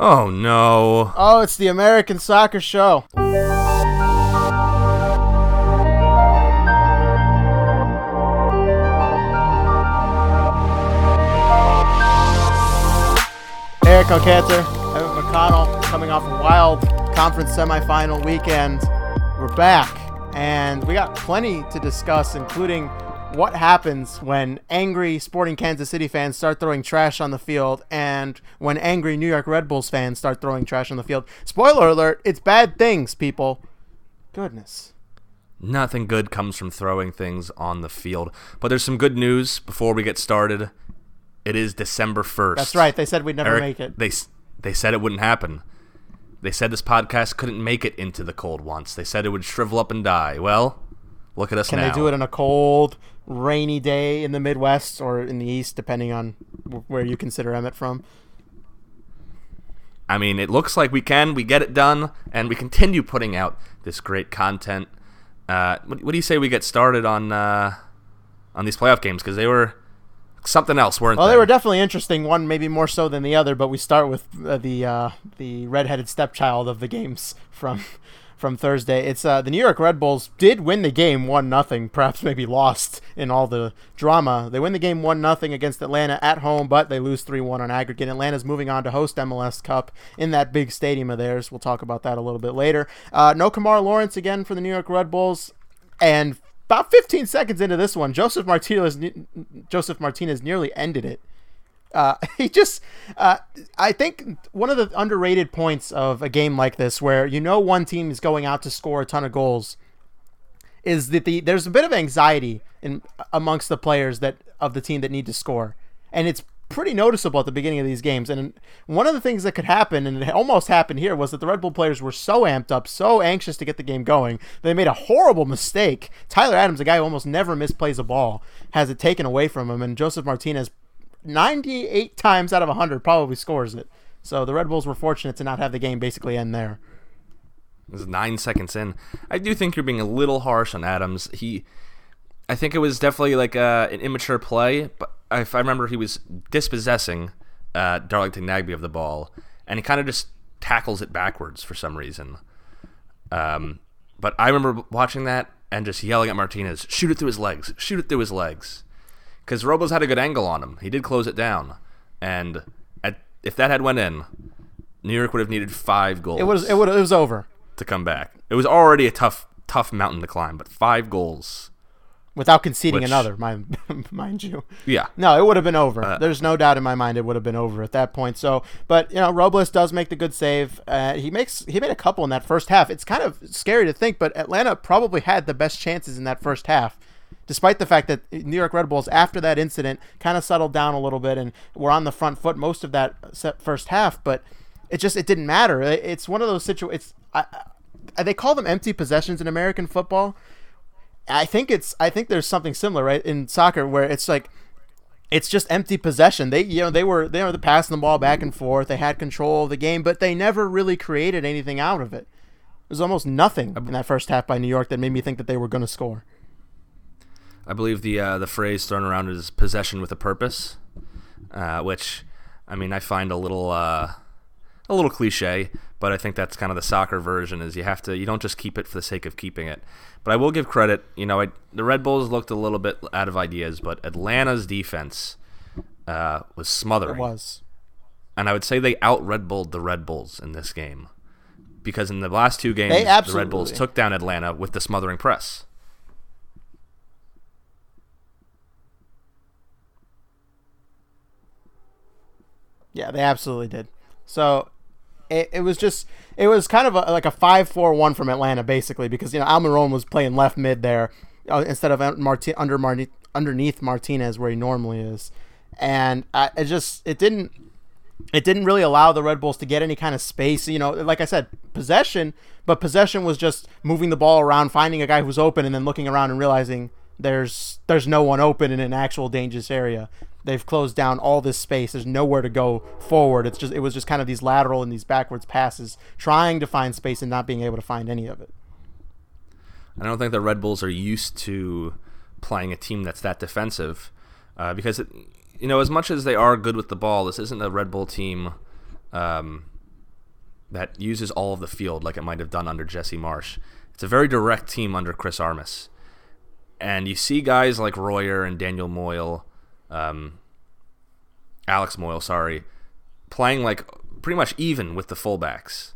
Oh no. Oh, it's the American Soccer Show. Eric O'Cantor, Evan McConnell, coming off a wild conference semifinal weekend. We're back, and we got plenty to discuss, including what happens when angry Sporting Kansas City fans start throwing trash on the field and when angry New York Red Bulls fans start throwing trash on the field. Spoiler alert, it's bad things, people. Goodness. Nothing good comes from throwing things on the field. But there's some good news before we get started. It is December 1st. That's right. They said we'd never Eric, make it. They they said it wouldn't happen. They said this podcast couldn't make it into the cold once. They said it would shrivel up and die. Well, look at us Can now. Can they do it in a cold, rainy day in the Midwest or in the East, depending on where you consider Emmett from? I mean, it looks like we can. We get it done, and we continue putting out this great content. Uh, what, what do you say we get started on uh, on these playoff games? Because they were something else, weren't Well, they? Well, they were definitely interesting. One maybe more so than the other, but we start with uh, the uh, the redheaded stepchild of the games from from Thursday. It's uh, the New York Red Bulls did win the game one nothing, perhaps maybe lost in all the drama. They win the game one nothing against Atlanta at home, but they lose three one on aggregate. Atlanta's moving on to host MLS Cup in that big stadium of theirs. We'll talk about that a little bit later. Uh, no Kemar Lawrence again for the New York Red Bulls, and about 15 seconds into this one, Josef Martinez Josef Martinez nearly ended it. Uh, he just, uh, I think one of the underrated points of a game like this, where you know one team is going out to score a ton of goals, is that the there's a bit of anxiety in amongst the players that of the team that need to score, and it's pretty noticeable at the beginning of these games. And one of the things that could happen, and it almost happened here, was that the Red Bull players were so amped up, so anxious to get the game going, they made a horrible mistake. Tyler Adams, a guy who almost never misplays a ball, has it taken away from him, and Josef Martinez 98 times out of 100 probably scores it. So the Red Bulls were fortunate to not have the game basically end there. This is nine seconds in. I do think you're being a little harsh on Adams. He, I think it was definitely like uh, an immature play, but if I remember, he was dispossessing uh, Darlington Nagbe of the ball, and he kind of just tackles it backwards for some reason. Um, but I remember watching that and just yelling at Martinez, "Shoot it through his legs! Shoot it through his legs!" Because Robles had a good angle on him. He did close it down, and at, if that had went in, New York would have needed five goals It was it, would, it was over to come back. It was already a tough, tough mountain to climb, but five goals. without conceding Which- another, mind, mind you. Yeah, No, it would have been over. Uh, There's no doubt in my mind it would have been over at that point. So, but you know, Robles does make the good save. Uh, he makes he made a couple in that first half. It's kind of scary to think, but Atlanta probably had the best chances in that first half. Despite the fact that New York Red Bulls, after that incident, kind of settled down a little bit and were on the front foot most of that first half, but it just it didn't matter. It's one of those situations. I, I, they call them empty possessions in American football. I think it's I think there's something similar right in soccer where it's like it's just empty possession. They you know they were they were passing the ball back and forth. They had control of the game, but they never really created anything out of it. There was almost nothing in that first half by New York that made me think that they were going to score. I believe the uh, the phrase thrown around is possession with a purpose, uh, which I mean I find a little uh, a little cliche, but I think that's kind of the soccer version. Is you have to you don't just keep it for the sake of keeping it. But I will give credit. You know, I, the Red Bulls looked a little bit out of ideas, but Atlanta's defense uh, was smothering. It was. and I would say they out Red Bulled the Red Bulls in this game because in the last two games, the Red Bulls took down Atlanta with the smothering press. Yeah, they absolutely did. So it, it was just it was kind of a, like a five four one from Atlanta basically because you know Almiron was playing left mid there uh, instead of Marti- under Marti- underneath Martinez where he normally is, and I, it just it didn't it didn't really allow the Red Bulls to get any kind of space. You know, like I said, possession, but possession was just moving the ball around, finding a guy who's open, and then looking around and realizing there's there's no one open in an actual dangerous area. They've closed down all this space. There's nowhere to go forward. It's just it was just kind of these lateral and these backwards passes, trying to find space and not being able to find any of it. I don't think the Red Bulls are used to playing a team that's that defensive, uh, because it, you know as much as they are good with the ball, this isn't a Red Bull team um, that uses all of the field like it might have done under Jesse Marsch. It's a very direct team under Chris Armas. And you see guys like Royer and Daniel Muyl, um, Alex Muyl, sorry, playing like pretty much even with the fullbacks.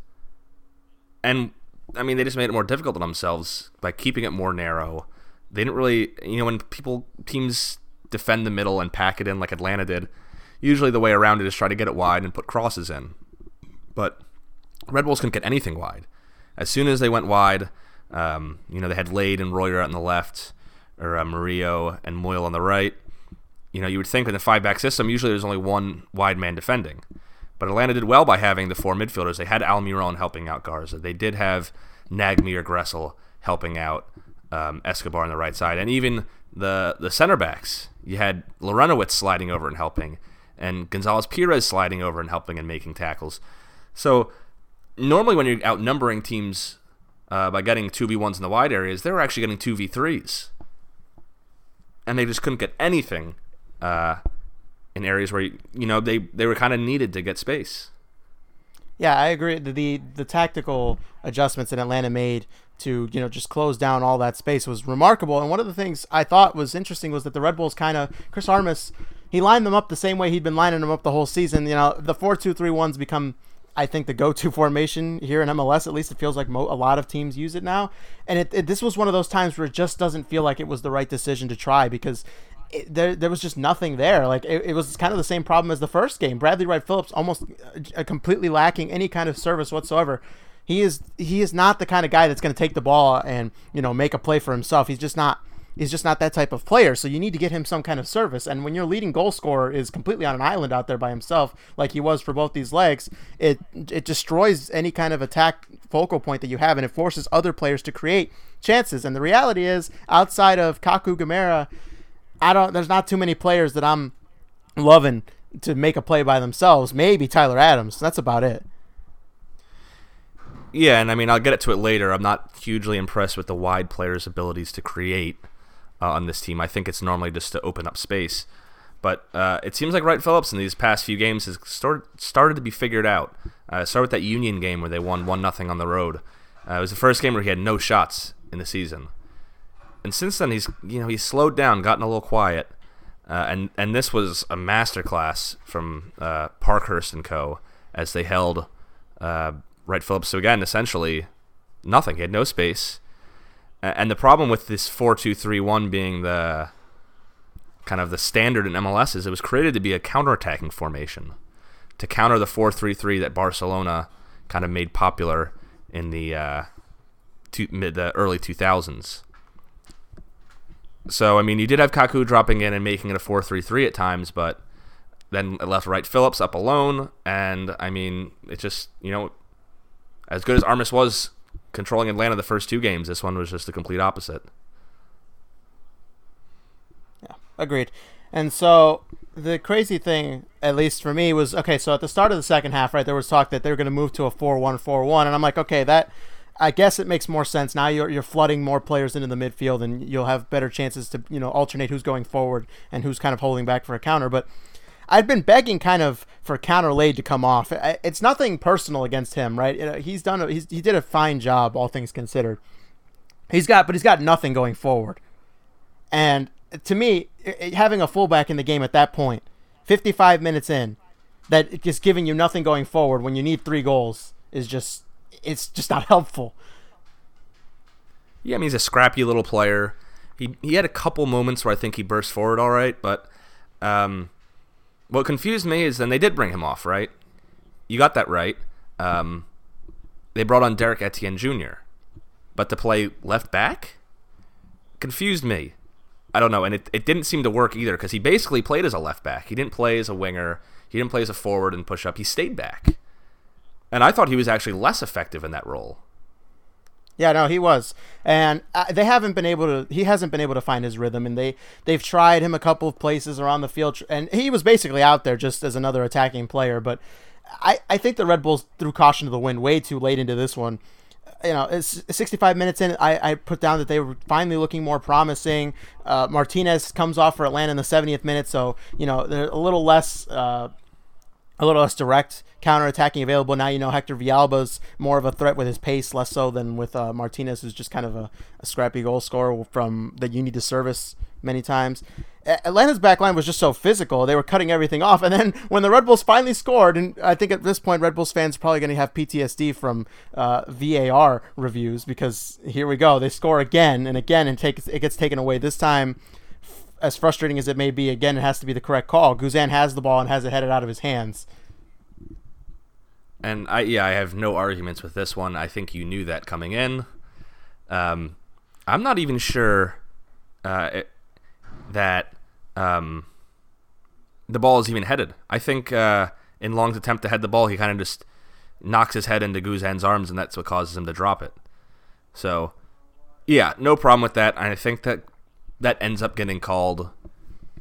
And I mean, they just made it more difficult on themselves by keeping it more narrow. They didn't really, you know, when people teams defend the middle and pack it in like Atlanta did, usually the way around it is try to get it wide and put crosses in. But Red Bulls couldn't get anything wide. As soon as they went wide, um, you know, they had Lade and Royer out on the left, or uh, Murillo and Muyl on the right. You know, you would think in the five back system, usually there's only one wide man defending. But Atlanta did well by having the four midfielders. They had Almiron helping out Garza. They did have Nagbe or Gressel helping out um, Escobar on the right side. And even the, the center backs, you had Larentowicz sliding over and helping, and Gonzalez Pirez sliding over and helping and making tackles. So normally when you're outnumbering teams uh, by getting 2v1s in the wide areas, they were actually getting 2v3s. And they just couldn't get anything uh, in areas where, you know, they, they were kind of needed to get space. Yeah, I agree. The, the the tactical adjustments that Atlanta made to you know just close down all that space was remarkable. And one of the things I thought was interesting was that the Red Bulls kind of Chris Armas he lined them up the same way he'd been lining them up the whole season. You know, the four two three ones become I think the go-to formation here in MLS. At least it feels like mo- a lot of teams use it now. And it, it, this was one of those times where it just doesn't feel like it was the right decision to try because it, there there was just nothing there. Like it, it, was kind of the same problem as the first game. Bradley Wright Phillips almost uh, completely lacking any kind of service whatsoever. He is he is not the kind of guy that's going to take the ball and you know make a play for himself. He's just not is just not that type of player. So you need to get him some kind of service. And when your leading goal scorer is completely on an island out there by himself, like he was for both these legs, it it destroys any kind of attack focal point that you have, and it forces other players to create chances. And the reality is, outside of Kaku Gamarra, I don't. There's not too many players that I'm loving to make a play by themselves. Maybe Tyler Adams. That's about it. Yeah, and I mean, I'll get it to it later. I'm not hugely impressed with the wide players' abilities to create uh, on this team. I think it's normally just to open up space. But uh, it seems like Wright Phillips in these past few games has started started to be figured out. Uh, with that Union game where they won one nothing on the road. Uh, it was the first game where he had no shots in the season, and since then he's you know he's slowed down, gotten a little quiet, uh, and and this was a masterclass from uh, Parkhurst and Co. as they held uh, Wright Phillips. So again, essentially nothing. He had no space. And the problem with this four-two-three-one being the kind of the standard in MLS is it was created to be a counterattacking formation to counter the four-three-three that Barcelona kind of made popular in the uh, two, mid the early 2000s. So I mean, you did have Kaku dropping in and making it a four-three-three at times, but then left Wright Phillips up alone, and I mean, it just you know, as good as Armas was controlling Atlanta the first two games. This one was just the complete opposite. Yeah, agreed. And so the crazy thing, at least for me, was okay. So at the start of the second half, right, there was talk that they were going to move to a four-one-four-one, and I'm like, okay, that. I guess it makes more sense now. You're you're flooding more players into the midfield, and you'll have better chances to you know alternate who's going forward and who's kind of holding back for a counter. But I'd been begging kind of for Connor Lade to come off. It's nothing personal against him, right? He's done. A, he's, he did a fine job, all things considered. He's got, but he's got nothing going forward. And to me, having a fullback in the game at that point, 55 minutes in, that just giving you nothing going forward when you need three goals is just it's just not helpful. Yeah, I mean he's a scrappy little player. He he had a couple moments where I think he burst forward all right, but um, what confused me is then they did bring him off, right? You got that right. Um, they brought on Derek Etienne Jr., but to play left back confused me. I don't know, and it, it didn't seem to work either because he basically played as a left back. He didn't play as a winger. He didn't play as a forward and push up. He stayed back, and I thought he was actually less effective in that role. Yeah, no, he was, and uh, they haven't been able to. He hasn't been able to find his rhythm, and they they've tried him a couple of places around the field, and he was basically out there just as another attacking player. But I I think the Red Bulls threw caution to the wind way too late into this one. You know, it's 65 minutes in. I, I put down that they were finally looking more promising. Uh, Martinez comes off for Atlanta in the 70th minute, so you know they're a little less. Uh, a little less direct counterattacking available. Now you know Hector Villalba's more of a threat with his pace, less so than with uh, Martinez, who's just kind of a, a, scrappy goal scorer from that you need to service many times. Atlanta's back line was just so physical; they were cutting everything off. And then when the Red Bulls finally scored, and I think at this point Red Bulls fans are probably going to have PTSD from uh, VAR reviews because here we go, they score again and again, and take it gets taken away. This time as frustrating as it may be, again, it has to be the correct call. Guzan has the ball and has it headed out of his hands. And I, yeah, I have no arguments with this one. I think you knew that coming in. Um, I'm not even sure uh, it, that um, the ball is even headed. I think uh, in Long's attempt to head the ball, he kind of just knocks his head into Guzan's arms, and that's what causes him to drop it. So, yeah, no problem with that. I think that that ends up getting called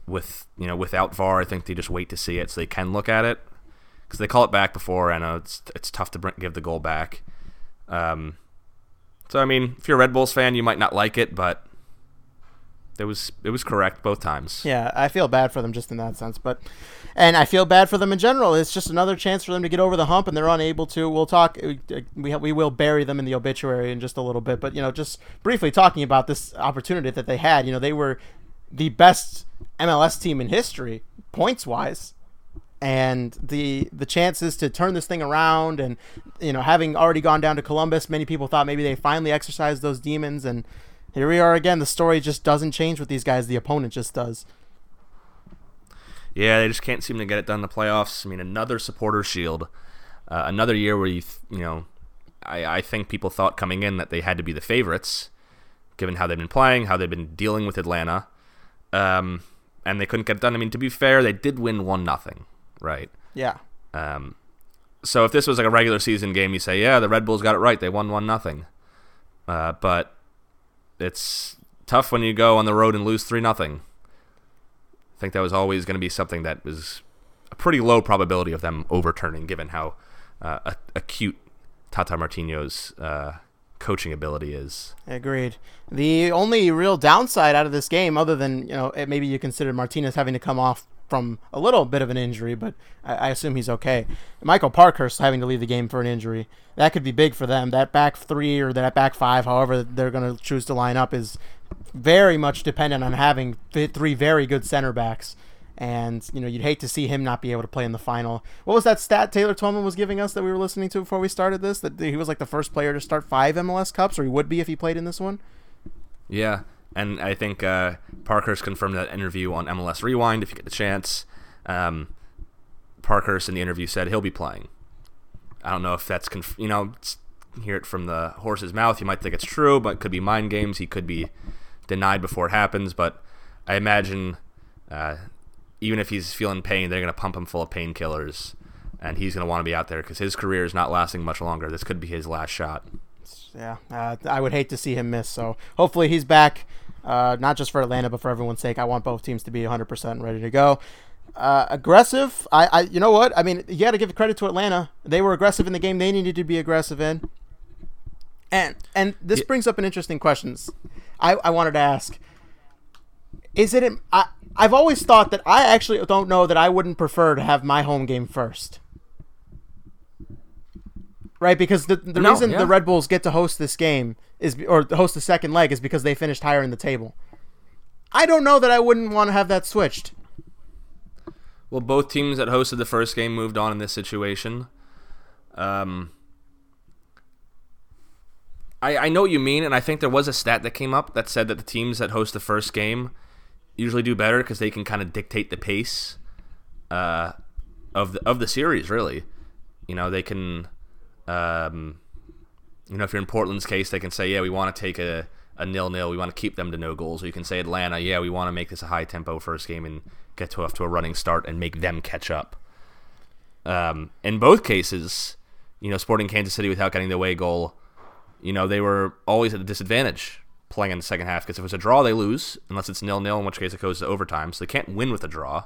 with you know without VAR. I think they just wait to see it so they can look at it because they call it back before. I know it's it's tough to bring, give the goal back. Um, so I mean, if you're a Red Bulls fan, you might not like it, but it was it was correct both times. Yeah, I feel bad for them just in that sense, but and I feel bad for them in general. It's just another chance for them to get over the hump, and they're unable to. We'll talk. Uh, we we will bury them in the obituary in just a little bit, but you know, just briefly talking about this opportunity that they had. You know, they were the best MLS team in history points wise. And the the chances to turn this thing around, and you know, having already gone down to Columbus, many people thought maybe they finally exercised those demons, and here we are again. The story just doesn't change with these guys. The opponent just does. Yeah, they just can't seem to get it done in the playoffs. I mean, another supporter shield, uh, another year where you th- you know, I I think people thought coming in that they had to be the favorites, given how they've been playing, how they've been dealing with Atlanta, um, and they couldn't get it done. I mean, to be fair, they did win one nothing, right? Yeah. Um, so if this was like a regular season game, you say, yeah, the Red Bulls got it right. They won one nothing. Uh, but it's tough when you go on the road and lose three nothing. I think that was always going to be something that was a pretty low probability of them overturning, given how uh, acute Tata Martino's uh, coaching ability is. Agreed. The only real downside out of this game, other than you know maybe you consider Martinez having to come off from a little bit of an injury, but I, I, assume he's okay. Michael Parkhurst having to leave the game for an injury that could be big for them. That back three or that back five, however they're going to choose to line up, is very much dependent on having three very good center backs. And you know you'd hate to see him not be able to play in the final. What was that stat Taylor Twellman was giving us that we were listening to before we started this? That he was like the first player to start five MLS Cups, or he would be if he played in this one. Yeah, and I think uh, Parkhurst confirmed that interview on MLS Rewind. If you get the chance, um, Parkhurst in the interview said he'll be playing. I don't know if that's conf- you know hear it from the horse's mouth. You might think it's true, but it could be mind games. He could be denied before it happens. But I imagine uh, even if he's feeling pain, they're going to pump him full of painkillers, and he's going to want to be out there because his career is not lasting much longer. This could be his last shot. Yeah, uh, I would hate to see him miss. So hopefully he's back uh, not just for Atlanta, but for everyone's sake. I want both teams to be 100% ready to go. Uh, aggressive. I, I, you know what? I mean, you got to give credit to Atlanta. They were aggressive in the game they needed to be aggressive in. And and this yeah. brings up an interesting question. I, I wanted to ask: Is it? I I've always thought that I actually don't know that I wouldn't prefer to have my home game first right? Because the the no, reason yeah. the Red Bulls get to host this game is or host the second leg is because they finished higher in the table. I don't know that I wouldn't want to have that switched. Well, both teams that hosted the first game moved on in this situation. Um, I I know what you mean, and I think there was a stat that came up that said that the teams that host the first game usually do better because they can kind of dictate the pace uh, of the of the series. Really, you know, they can um, you know, if you're in Portland's case, they can say, yeah, we want to take a, a nil nil. We want to keep them to no goals. Or you can say Atlanta, yeah, we want to make this a high tempo first game and get to off to a running start and make them catch up. Um, in both cases, you know, Sporting Kansas City without getting the away goal, you know, they were always at a disadvantage playing in the second half because if it's a draw, they lose unless it's nil nil, in which case it goes to overtime. So they can't win with a draw,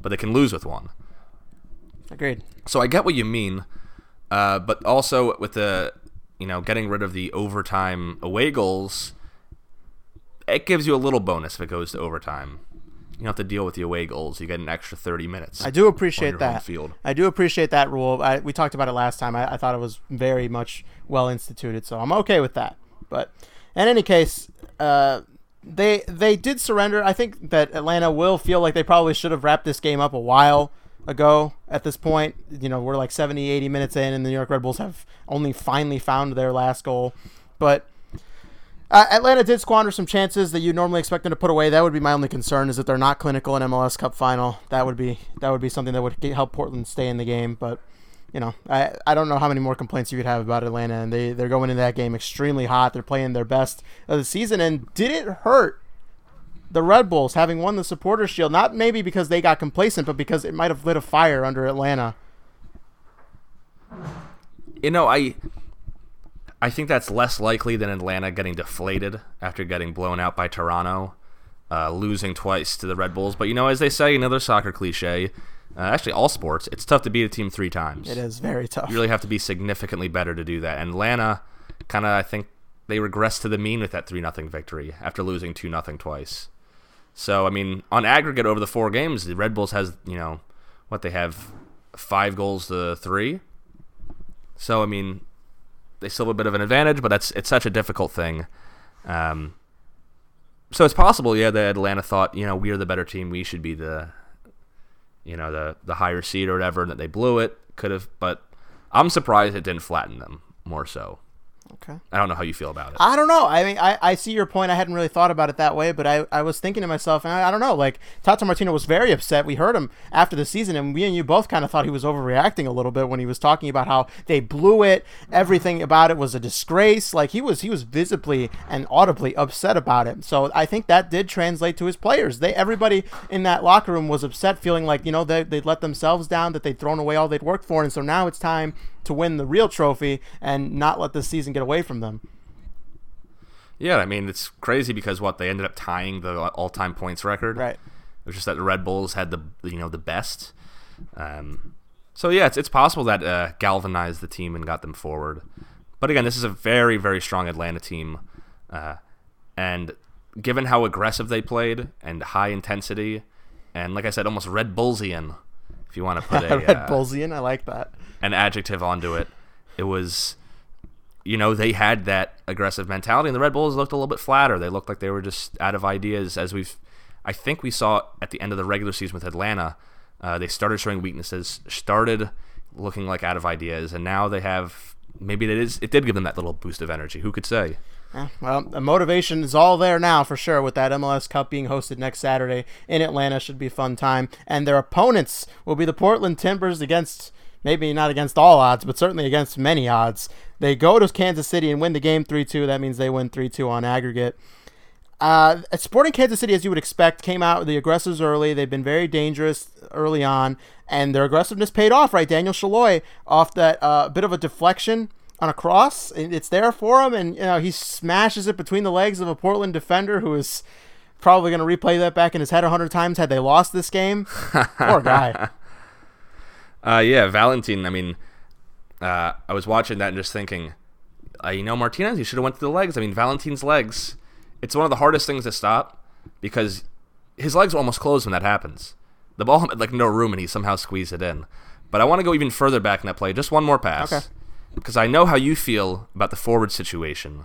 but they can lose with one. Agreed. So I get what you mean. Uh, but also with the you know getting rid of the overtime away goals, it gives you a little bonus if it goes to overtime. you don't have to deal with the away goals. You get an extra 30 minutes. I do appreciate that. field. I do appreciate that rule. I, we talked about it last time. I, I thought it was very much well instituted, so I'm okay with that. But in any case, uh, they they did surrender. I think that Atlanta will feel like they probably should have wrapped this game up a while ago at this point. You know, we're like 70, 80 minutes in, and the New York Red Bulls have only finally found their last goal. But uh, Atlanta did squander some chances that you normally expect them to put away. That would be my only concern is that they're not clinical in MLS Cup final. That would be that would be something that would help Portland stay in the game. But you know, I, I don't know how many more complaints you could have about Atlanta, and they they're going into that game extremely hot. They're playing their best of the season, and did it hurt the Red Bulls having won the Supporters Shield? Not maybe because they got complacent, but because it might have lit a fire under Atlanta. You know, I I think that's less likely than Atlanta getting deflated after getting blown out by Toronto, uh, losing twice to the Red Bulls. But you know, as they say, another soccer cliche. Uh, actually, all sports, it's tough to beat a team three times. It is very tough. You really have to be significantly better to do that. And Atlanta, kind of, I think they regressed to the mean with that three nothing victory after losing two nothing twice. So I mean, on aggregate over the four games, the Red Bulls has you know what they have five goals to three. So I mean, they still have a bit of an advantage, but that's it's such a difficult thing. Um, so it's possible, yeah, that Atlanta thought, you know, we are the better team, we should be the, you know, the the higher seed or whatever, and that they blew it. Could have, but I'm surprised it didn't flatten them more so. Okay. I don't know how you feel about it. I don't know. I mean, I, I see your point. I hadn't really thought about it that way, but I, I was thinking to myself, and I, I don't know. Like Tata Martino was very upset. We heard him after the season, and we and you both kind of thought he was overreacting a little bit when he was talking about how they blew it. Everything about it was a disgrace. Like he was he was visibly and audibly upset about it. So I think that did translate to his players. They everybody in that locker room was upset, feeling like you know they they'd let themselves down, that they'd thrown away all they'd worked for, and so now it's time to win the real trophy and not let this season get away from them. Yeah, I mean it's crazy because what they ended up tying the all-time points record. Right. It was just that the Red Bulls had the you know the best. Um, so yeah, it's it's possible that uh, galvanized the team and got them forward. But again, this is a very very strong Atlanta team, uh, and given how aggressive they played and high intensity, and like I said, almost Red Bullsian, if you want to put a Red uh, Bullsian, I like that. An adjective onto it. It was, you know, they had that aggressive mentality, and the Red Bulls looked a little bit flatter. They looked like they were just out of ideas, as we've, I think we saw at the end of the regular season with Atlanta. Uh, they started showing weaknesses, started looking like out of ideas, and now they have maybe it is it did give them that little boost of energy. Who could say? Well, the motivation is all there now for sure with that MLS Cup being hosted next Saturday in Atlanta. Should be a fun time. And their opponents will be the Portland Timbers against, maybe not against all odds, but certainly against many odds. They go to Kansas City and win the game 3 2. That means they win 3 2 on aggregate. Uh, Sporting Kansas City, as you would expect, came out with the aggressives early. They've been very dangerous early on, and their aggressiveness paid off, right? Daniel Salloi off that uh, bit of a deflection on a cross. and It's there for him, and you know he smashes it between the legs of a Portland defender who is probably going to replay that back in his head a hundred times had they lost this game. Poor guy. Uh, yeah, Valentin. I mean, uh, I was watching that and just thinking, uh, you know, Martinez, you should have went to the legs. I mean, Valentin's legs. It's one of the hardest things to stop because his legs are almost closed when that happens. The ball had like no room and he somehow squeezed it in. But I want to go even further back in that play. Just one more pass. Okay. Because I know how you feel about the forward situation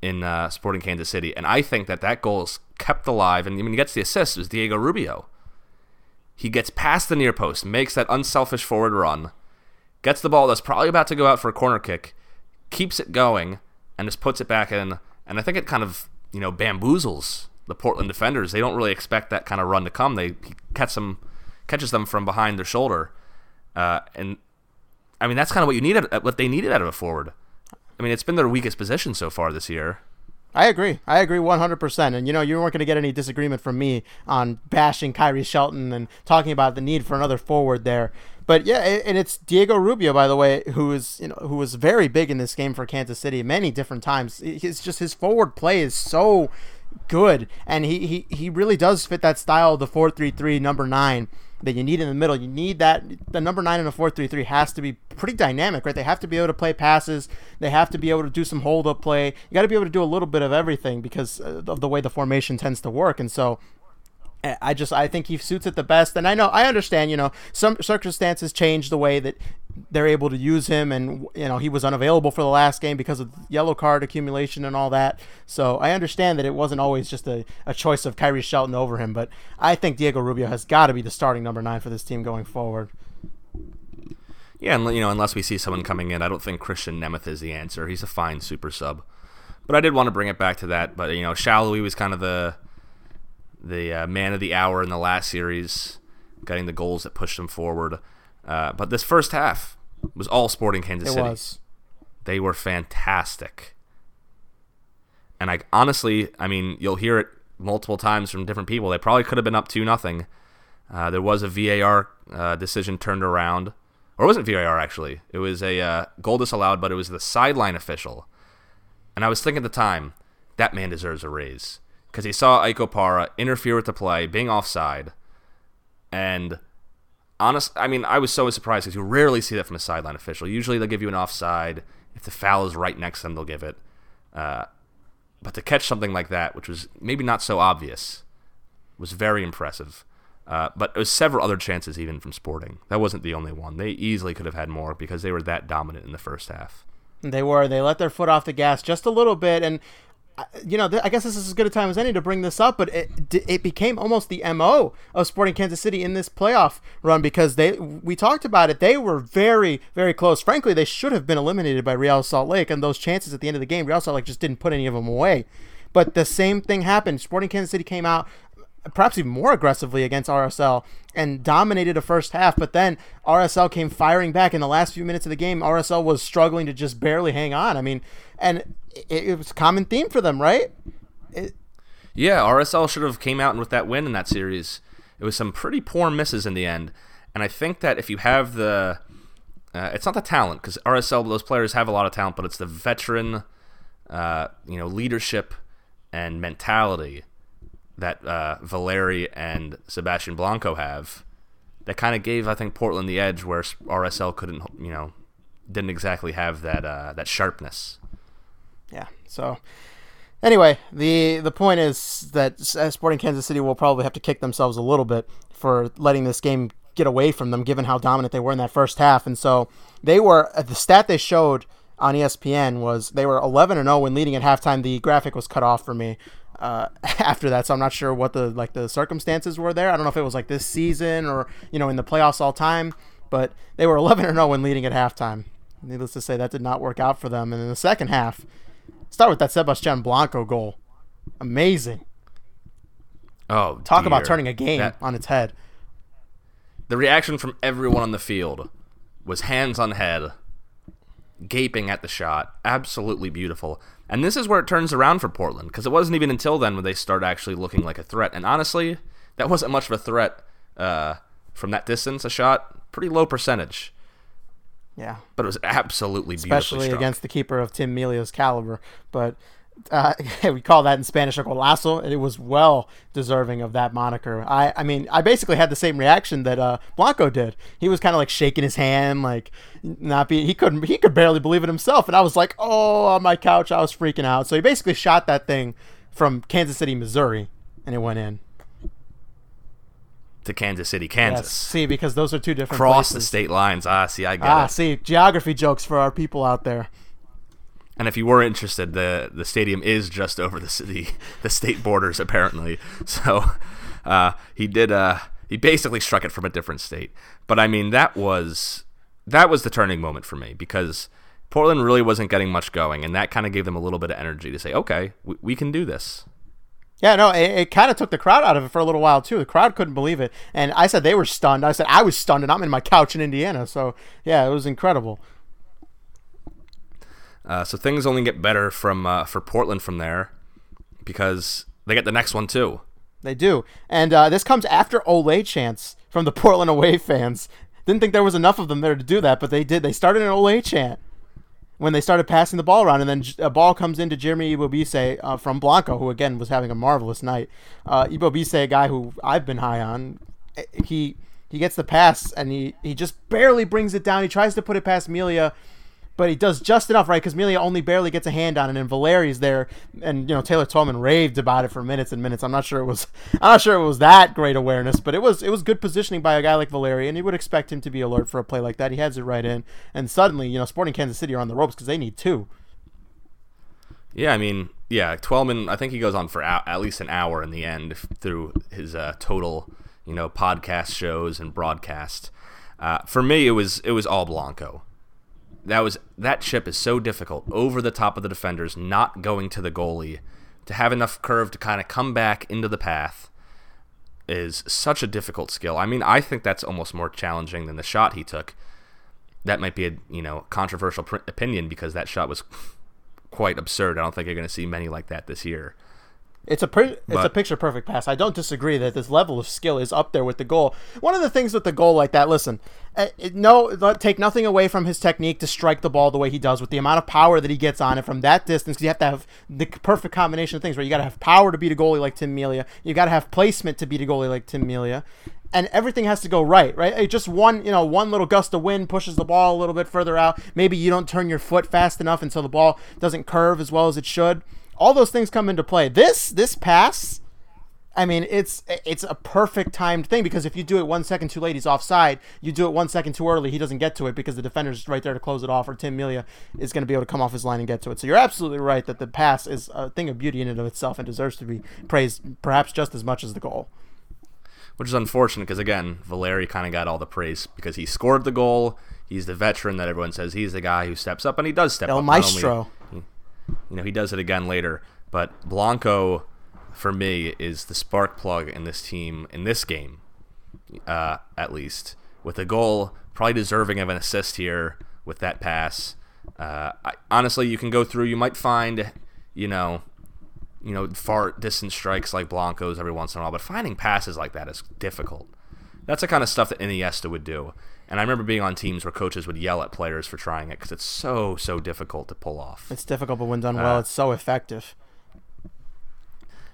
in uh, Sporting Kansas City, and I think that that goal is kept alive. And when he gets the assist, it was Diego Rubio. He gets past the near post, makes that unselfish forward run, gets the ball that's probably about to go out for a corner kick, keeps it going, and just puts it back in. And I think it kind of you know bamboozles the Portland defenders. They don't really expect that kind of run to come. They catch them, catches them from behind their shoulder, uh, and I mean that's kind of what you needed, what they needed out of a forward. I mean it's been their weakest position so far this year. I agree. I agree 100%. And, you know, you weren't going to get any disagreement from me on bashing Khiry Shelton and talking about the need for another forward there. But yeah, and it's Diego Rubio, by the way, who is you know who was very big in this game for Kansas City many different times. It's just his forward play is so good, and he he, he really does fit that style of the four three three number nine that you need in the middle. You need that the number nine in a four three three has to be pretty dynamic, right? They have to be able to play passes. They have to be able to do some hold up play. You got to be able to do a little bit of everything because uh, of the way the formation tends to work, and so I just I think he suits it the best, and I know I understand. You know, some circumstances change the way that they're able to use him, and you know he was unavailable for the last game because of yellow card accumulation and all that. So I understand that it wasn't always just a, a choice of Khiry Shelton over him, but I think Diego Rubio has got to be the starting number nine for this team going forward. Yeah, and you know, unless we see someone coming in, I don't think Krisztian Nemeth is the answer. He's a fine super sub, but I did want to bring it back to that. But you know, Salloi was kind of the the uh, man of the hour in the last series, getting the goals that pushed them forward. Uh, but this first half was all Sporting Kansas it City. Was. They were fantastic. And I honestly, I mean, you'll hear it multiple times from different people. They probably could have been up two nothing. Uh, there was a VAR uh, decision turned around, or it wasn't VAR actually. It was a uh, goal disallowed, but it was the sideline official. And I was thinking at the time, that man deserves a raise because he saw Ike Opara interfere with the play, being offside, and honest, I mean, I was so surprised because you rarely see that from a sideline official. Usually they'll give you an offside if the foul is right next to them. They'll give it, uh, but to catch something like that, which was maybe not so obvious, was very impressive. Uh, but there was several other chances even from Sporting. That wasn't the only one. They easily could have had more because they were that dominant in the first half. They were. They let their foot off the gas just a little bit, and you know, I guess this is as good a time as any to bring this up, but it it became almost the mo of Sporting Kansas City in this playoff run because they we talked about it. They were very very close. Frankly, they should have been eliminated by Real Salt Lake, and those chances at the end of the game, Real Salt Lake just didn't put any of them away. But the same thing happened. Sporting Kansas City came out perhaps even more aggressively against RSL and dominated a first half. But then RSL came firing back in the last few minutes of the game. RSL was struggling to just barely hang on. I mean, and it, it was a common theme for them, right? It, yeah, RSL should have came out with that win in that series. It was some pretty poor misses in the end, and I think that if you have the, uh, it's not the talent because RSL those players have a lot of talent, but it's the veteran, uh, you know, leadership and mentality that uh, Valeri and Sebastian Blanco have. That kind of gave I think Portland the edge where RSL couldn't, you know, didn't exactly have that uh, that sharpness. Yeah. So anyway, the the point is that Sporting Kansas City will probably have to kick themselves a little bit for letting this game get away from them, given how dominant they were in that first half. And so they were uh, the stat they showed on ESPN was they were 11 and 0 when leading at halftime. The graphic was cut off for me uh, after that, so I'm not sure what the like the circumstances were there. I don't know if it was like this season or you know in the playoffs all time, but they were 11 and 0 when leading at halftime. Needless to say, that did not work out for them. And in the second half, start with that Sebastian Blanco goal, amazing. Oh, talk dear. about turning a game that, on its head. The reaction from everyone on the field was hands on head, gaping at the shot. Absolutely beautiful. And this is where it turns around for Portland because it wasn't even until then when they start actually looking like a threat. And honestly, that wasn't much of a threat uh, from that distance. A shot, pretty low percentage. Yeah, but it was absolutely especially struck. against the keeper of Tim Melia's caliber. But uh, we call that in Spanish a golazo, and it was well deserving of that moniker. I, I mean, I basically had the same reaction that uh, Blanco did. He was kind of like shaking his hand, like not be. He couldn't. He could barely believe it himself, and I was like, oh, on my couch, I was freaking out. So he basically shot that thing from Kansas City, Missouri, and it went in to Kansas City, Kansas. Yes. See, because those are two different cross places. the state lines. Ah, see, I get it. ah, it. see, geography jokes for our people out there. And if you were interested, the the stadium is just over the city, the state borders apparently. So uh, he did. Uh, he basically struck it from a different state. But I mean, that was that was the turning moment for me because Portland really wasn't getting much going, and that kind of gave them a little bit of energy to say, okay, we, we can do this. Yeah, no, it, it kind of took the crowd out of it for a little while too. The crowd couldn't believe it, and I said they were stunned. I said I was stunned, and I'm in my couch in Indiana. So yeah, it was incredible. Uh, so things only get better from uh, for Portland from there because they get the next one too. They do, and uh, this comes after Ole chants from the Portland away fans. Didn't think there was enough of them there to do that, but they did. They started an Ole chant when they started passing the ball around, and then a ball comes into Jeremy Ebobisse uh, from Blanco, who again was having a marvelous night. Uh, Ebobisse, a guy who I've been high on, eh, he he gets the pass and he he just barely brings it down. He tries to put it past Melia, but he does just enough, right? Because Melia only barely gets a hand on it, and Valeri's there, and you know Taylor Twellman raved about it for minutes and minutes. I'm not sure it was, I'm not sure it was that great awareness, but it was it was good positioning by a guy like Valeri, and you would expect him to be alert for a play like that. He has it right in, and suddenly you know Sporting Kansas City are on the ropes because they need two. Yeah, I mean, yeah, Twellman. I think he goes on for at least an hour in the end through his uh, total, you know, podcast shows and broadcast. Uh, for me, it was it was all Blanco. That was that chip is so difficult over the top of the defenders, not going to the goalie, to have enough curve to kind of come back into the path is such a difficult skill. I mean, I think that's almost more challenging than the shot he took. That might be a you know controversial pr- opinion because that shot was quite absurd. I don't think you're going to see many like that this year. It's a per- it's a picture perfect pass. I don't disagree that this level of skill is up there with the goal. One of the things with the goal like that, listen, uh, it, no, take nothing away from his technique to strike the ball the way he does with the amount of power that he gets on it from that distance. You have to have the perfect combination of things. Where you got to have power to beat a goalie like Tim Melia, you got to have placement to beat a goalie like Tim Melia, and everything has to go right, right? Just one, you know, one little gust of wind pushes the ball a little bit further out. Maybe you don't turn your foot fast enough until the ball doesn't curve as well as it should all those things come into play. This this pass, I mean, it's it's a perfect timed thing because if you do it one second too late, he's offside. You do it one second too early, he doesn't get to it because the defender's right there to close it off, or Tim Melia is going to be able to come off his line and get to it. So you're absolutely right that the pass is a thing of beauty in and of itself and deserves to be praised, perhaps just as much as the goal. Which is unfortunate because again, Valeri kind of got all the praise because he scored the goal. He's the veteran that everyone says he's the guy who steps up, and he does step up. El up. Maestro. Only, you know, he does it again later. But Blanco, for me, is the spark plug in this team, in this game, uh, at least. With a goal, probably deserving of an assist here with that pass. Uh, I, honestly, you can go through, you might find, you know, you know, far distance strikes like Blanco's every once in a while, but finding passes like that is difficult. That's the kind of stuff that Iniesta would do. And I remember being on teams where coaches would yell at players for trying it because it's so, so difficult to pull off. It's difficult, but when done well, uh, it's so effective.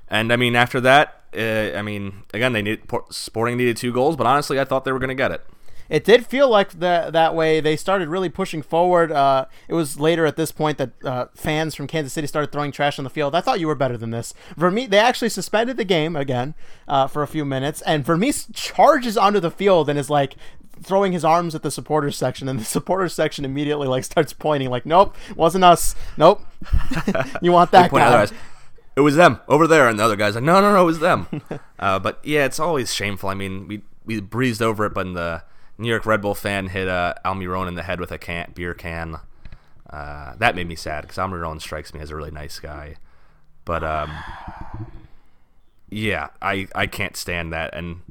And I mean, after that, uh, I mean, again, they need Sporting needed two goals, but honestly, I thought they were going to get it. It did feel like that that way. They started really pushing forward. Uh, it was later at this point that uh, fans from Kansas City started throwing trash on the field. I thought you were better than this. Vermes, they actually suspended the game again uh, for a few minutes, and Vermes charges onto the field and is like, throwing his arms at the supporters section, and the supporters section immediately like starts pointing, like, "Nope, wasn't us. Nope, you want that guy." It was them over there, and the other guy's like, "No, no, no, it was them." uh, but yeah, it's always shameful. I mean, we we breezed over it, but the New York Red Bull fan hit uh, Almiron in the head with a can beer can. Uh, that made me sad because Almiron strikes me as a really nice guy, but um, yeah, I I can't stand that and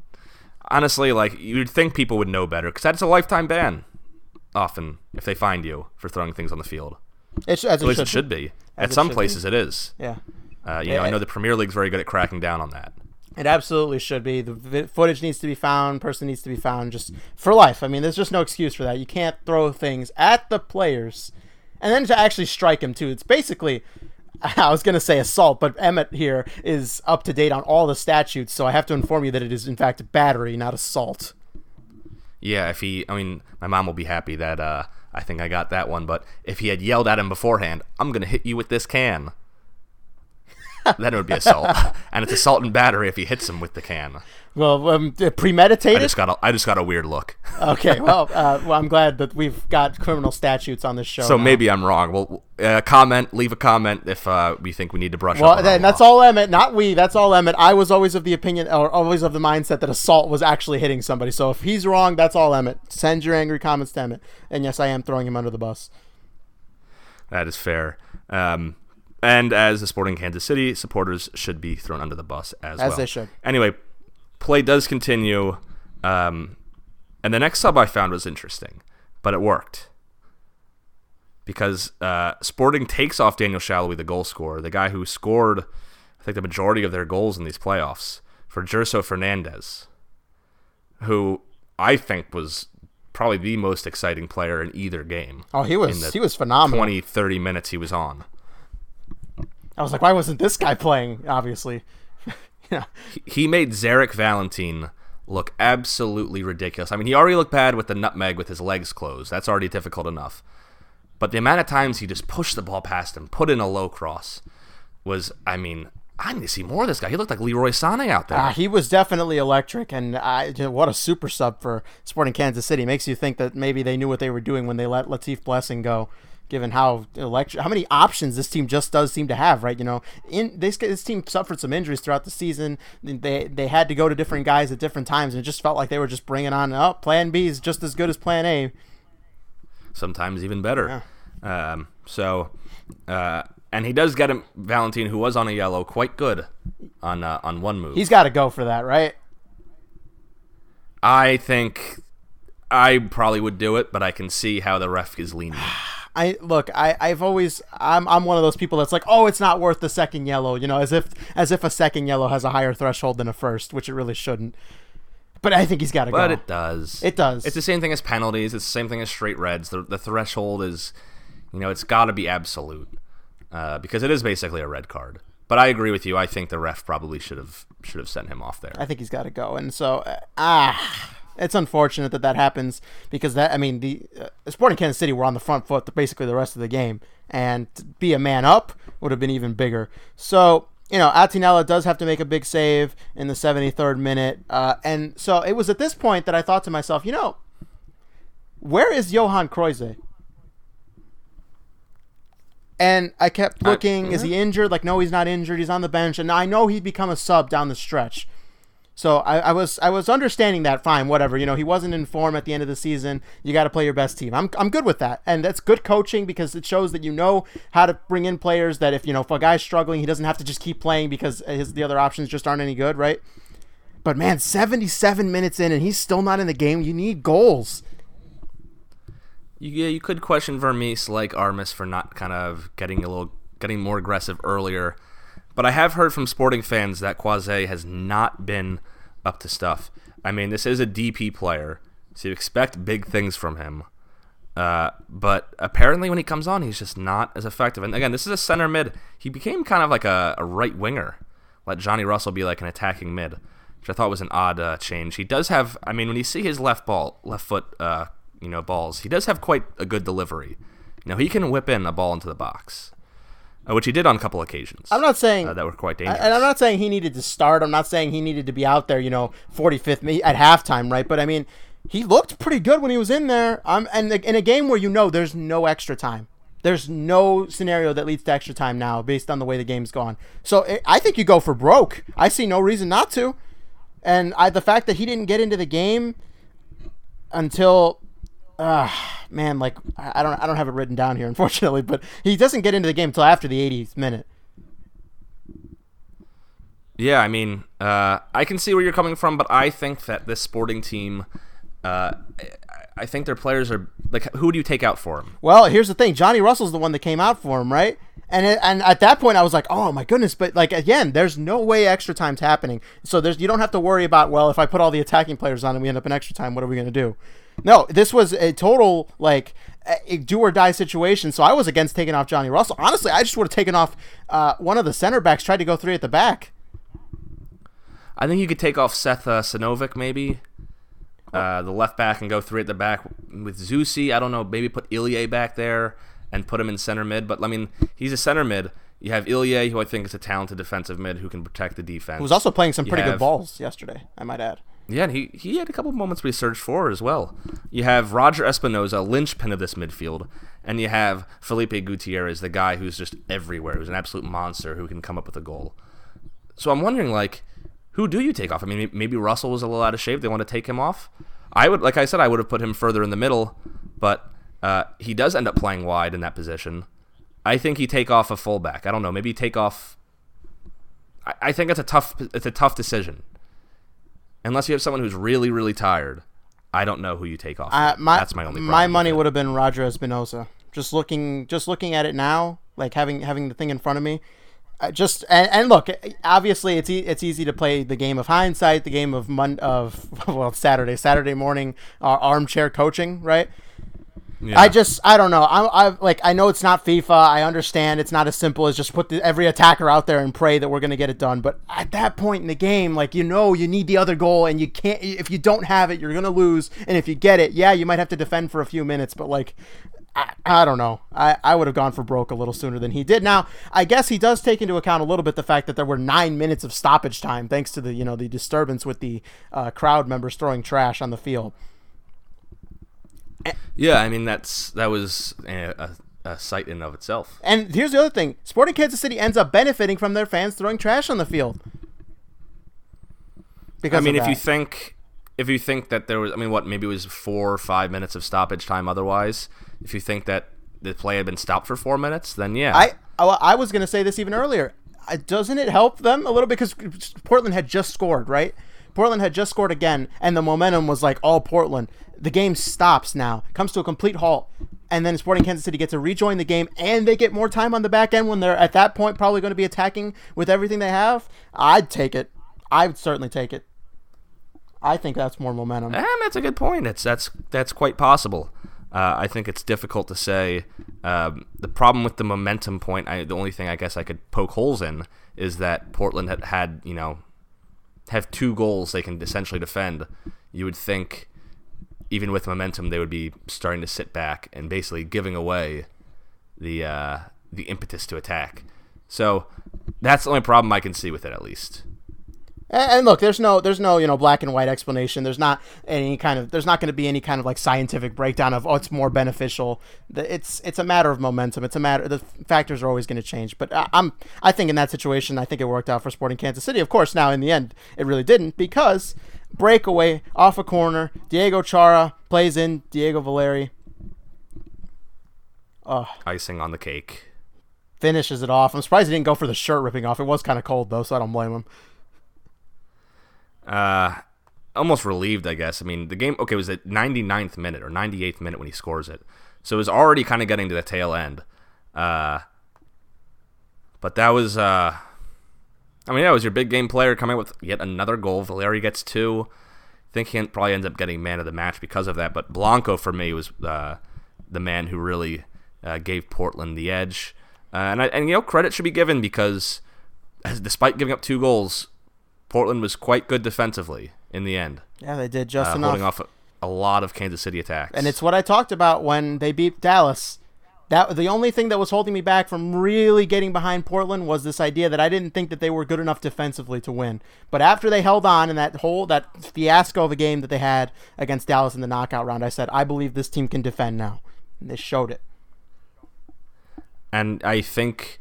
honestly, like you'd think people would know better because that's a lifetime ban. Often, if they find you for throwing things on the field, it's, as at least it should, it should be. At some places, be. it is. Yeah. Uh, you know, I know the Premier League's very good at cracking down on that. It absolutely should be. The footage needs to be found. Person needs to be found. Just for life. I mean, there's just no excuse for that. You can't throw things at the players, and then to actually strike him too. It's basically I was going to say assault, but Emmett here is up to date on all the statutes, so I have to inform you that it is in fact battery, not assault. Yeah, if he, I mean, my mom will be happy that uh, I think I got that one, but if he had yelled at him beforehand, I'm going to hit you with this can, then it would be assault. and it's assault and battery if he hits him with the can. Well, um, premeditated. I just got a, I just got a weird look. okay, well, uh, well, I'm glad that we've got criminal statutes on this show. So now. maybe I'm wrong. Well, uh, comment, leave a comment if uh, we think we need to brush well, up. Well, that's all Emmett, not we. That's all Emmett. I was always of the opinion, or always of the mindset that assault was actually hitting somebody. So if he's wrong, that's all Emmett. Send your angry comments to Emmett. And yes, I am throwing him under the bus. That is fair. Um, and as a Sporting Kansas City supporters should be thrown under the bus as, as well. As they should. Anyway, play does continue, um, and the next sub I found was interesting, but it worked because uh, Sporting takes off Daniel Salloi, the goal scorer, the guy who scored, I think, the majority of their goals in these playoffs, for Gerso Fernandes, who I think was probably the most exciting player in either game. Oh, he was he was phenomenal. 20, 30 minutes he was on. I was like, why wasn't this guy playing? Obviously, yeah. He made Zarek Valentin look absolutely ridiculous. I mean, he already looked bad with the nutmeg with his legs closed. That's already difficult enough. But the amount of times he just pushed the ball past him, put in a low cross, was, I mean, I need to see more of this guy. He looked like Leroy Sané out there. Uh, he was definitely electric, and I, what a super sub for Sporting Kansas City. Makes you think that maybe they knew what they were doing when they let Latif Blessing go, given how electric, how many options this team just does seem to have, right? You know, in this this team suffered some injuries throughout the season. They they had to go to different guys at different times, and it just felt like they were just bringing on. Oh, Plan B is just as good as Plan A. Sometimes even better. Yeah. Um, so. Uh, and he does get him Valentine, who was on a yellow, quite good on uh, on one move. He's got to go for that, right? I think I probably would do it, but I can see how the ref is leaning. I look, I, I've always I'm I'm one of those people that's like, oh, it's not worth the second yellow, you know, as if as if a second yellow has a higher threshold than a first, which it really shouldn't. But I think he's got to go. But it does. It does. It's the same thing as penalties. It's the same thing as straight reds. The the threshold is, you know, it's got to be absolute uh, because it is basically a red card. But I agree with you. I think the ref probably should have should have sent him off there. I think he's got to go, and so uh, ah, it's unfortunate that that happens because that I mean the uh, Sporting Kansas City were on the front foot basically the rest of the game, and to be a man up would have been even bigger. So you know, Attinella does have to make a big save in the 73rd minute, uh, and so it was at this point that I thought to myself, you know, where is Johan Croizet? And I kept looking, is he injured? Like, no, he's not injured. He's on the bench, and I know he'd become a sub down the stretch. So I, I, was I was understanding that fine, whatever. You know, he wasn't in form at the end of the season. You got to play your best team. I'm, I'm good with that, and that's good coaching because it shows that you know how to bring in players that if you know if a guy's struggling, he doesn't have to just keep playing because his the other options just aren't any good, right? But man, 77 minutes in and he's still not in the game. You need goals. You, yeah, you could question Vermes like Armas for not kind of getting a little getting more aggressive earlier. But I have heard from sporting fans that Croizet has not been up to stuff. I mean, this is a DP player, so you expect big things from him. Uh, but apparently, when he comes on, he's just not as effective. And again, this is a center mid. He became kind of like a, a right winger. Let Johnny Russell be like an attacking mid, which I thought was an odd uh, change. He does have. I mean, when you see his left ball, left foot, uh, you know, balls, he does have quite a good delivery. You know, he can whip in a ball into the box uh, which he did on a couple occasions. I'm not saying uh, that were quite dangerous. And I'm not saying he needed to start. I'm not saying he needed to be out there, you know, 45th at halftime, right? But I mean, he looked pretty good when he was in there. Um, and in a game where you know there's no extra time. There's no scenario that leads to extra time now based on the way the game's gone. So it, I think you go for broke. I see no reason not to. And I, the fact that he didn't get into the game until uh, man, like I don't I don't have it written down here, unfortunately, but he doesn't get into the game until after the 80th minute. Yeah, I mean, uh, I can see where you're coming from, but I think that this sporting team, uh, I think their players are like, who do you take out for him? Well, here's the thing: Johnny Russell's the one that came out for him, right? And it, and at that point, I was like, oh my goodness! But like again, there's no way extra time's happening, so there's you don't have to worry about well, if I put all the attacking players on and we end up in extra time, what are we gonna do? No, this was a total like a do or die situation. So I was against taking off Johnny Russell. Honestly, I just would have taken off uh, one of the center backs. Tried to go three at the back. I think you could take off Seth uh, Sinovic maybe, uh, the left back, and go three at the back with Zusi. I don't know. Maybe put Ilie back there and put him in center mid. But I mean, he's a center mid. You have Ilie, who I think is a talented defensive mid who can protect the defense. Who was also playing some pretty have, good balls yesterday. I might add. Yeah, and he, he had a couple of moments we searched for as well. You have Roger Espinoza, linchpin of this midfield, and you have Felipe Gutierrez, the guy who's just everywhere, who's an absolute monster who can come up with a goal. So I'm wondering, like, who do you take off? I mean, maybe Russell was a little out of shape. They want to take him off. I would, like I said, I would have put him further in the middle, but uh, he does end up playing wide in that position. I think he take off a fullback. I don't know. Maybe take off. I, I think it's a tough. It's a tough decision unless you have someone who's really, really tired, I don't know who you take off. Uh, my, That's my only. My money would have been Roger Espinoza. Just looking, just looking at it now, like having having the thing in front of me. Uh, just and, and, look, obviously it's e- it's easy to play the game of hindsight, the game of Mon- of well Saturday Saturday morning uh, armchair coaching, right? Yeah. I just I don't know. I I like I know it's not FIFA. I understand it's not as simple as just put the, every attacker out there and pray that we're gonna get it done. But at that point in the game, like you know, you need the other goal, and you can't. If you don't have it, you're gonna lose. And if you get it, yeah, you might have to defend for a few minutes. But like, I, I don't know. I, I would have gone for broke a little sooner than he did. Now, I guess he does take into account a little bit the fact that there were nine minutes of stoppage time thanks to the you know the disturbance with the uh, crowd members throwing trash on the field. Yeah, I mean that's that was a, a, a sight in and of itself. And here's the other thing: Sporting Kansas City ends up benefiting from their fans throwing trash on the field. Because I mean, if you think if you think that there was, I mean, what maybe it was four or five minutes of stoppage time. Otherwise, if you think that the play had been stopped for four minutes, then yeah. I oh, I was going to say this even earlier. Doesn't it help them a little because Portland had just scored, right? Portland had just scored again, and the momentum was like all Portland. The game stops now, comes to a complete halt, and then Sporting Kansas City gets to rejoin the game, and they get more time on the back end when they're at that point probably going to be attacking with everything they have. I'd take it. I would certainly take it. I think that's more momentum. And that's a good point. It's that's that's quite possible. Uh, I think it's difficult to say. Um, the problem with the momentum point, I, the only thing I guess I could poke holes in is that Portland had had you know have two goals they can essentially defend, you would think even with momentum they would be starting to sit back and basically giving away the uh, the impetus to attack. So that's the only problem I can see with it, at least. And look, there's no, there's no, you know, black and white explanation. There's not any kind of, there's not going to be any kind of like scientific breakdown of, oh, it's more beneficial. It's, it's a matter of momentum. It's a matter, the factors are always going to change. But uh, I'm, I think in that situation, I think it worked out for Sporting Kansas City. Of course, now in the end, it really didn't because breakaway off a corner, Diego Chara plays in Diego Valeri. Oh, icing on the cake. Finishes it off. I'm surprised he didn't go for the shirt ripping off. It was kind of cold though, so I don't blame him uh, almost relieved, I guess. I mean, the game, okay, was at 99th minute or 98th minute when he scores it. So it was already kind of getting to the tail end. Uh, but that was, uh, I mean, that was your big game player coming with yet another goal. Valeri gets two. I think he probably ends up getting man of the match because of that. But Blanco, for me, was uh, the man who really uh, gave Portland the edge. Uh, and, I, and, you know, credit should be given because despite giving up two goals, Portland was quite good defensively in the end. Yeah, they did just uh, enough. Holding off a, a, lot of Kansas City attacks. And it's what I talked about when they beat Dallas. That the only thing that was holding me back from really getting behind Portland was this idea that I didn't think that they were good enough defensively to win. But after they held on in that whole that fiasco of a game that they had against Dallas in the knockout round, I said I believe this team can defend now. And they showed it. And I think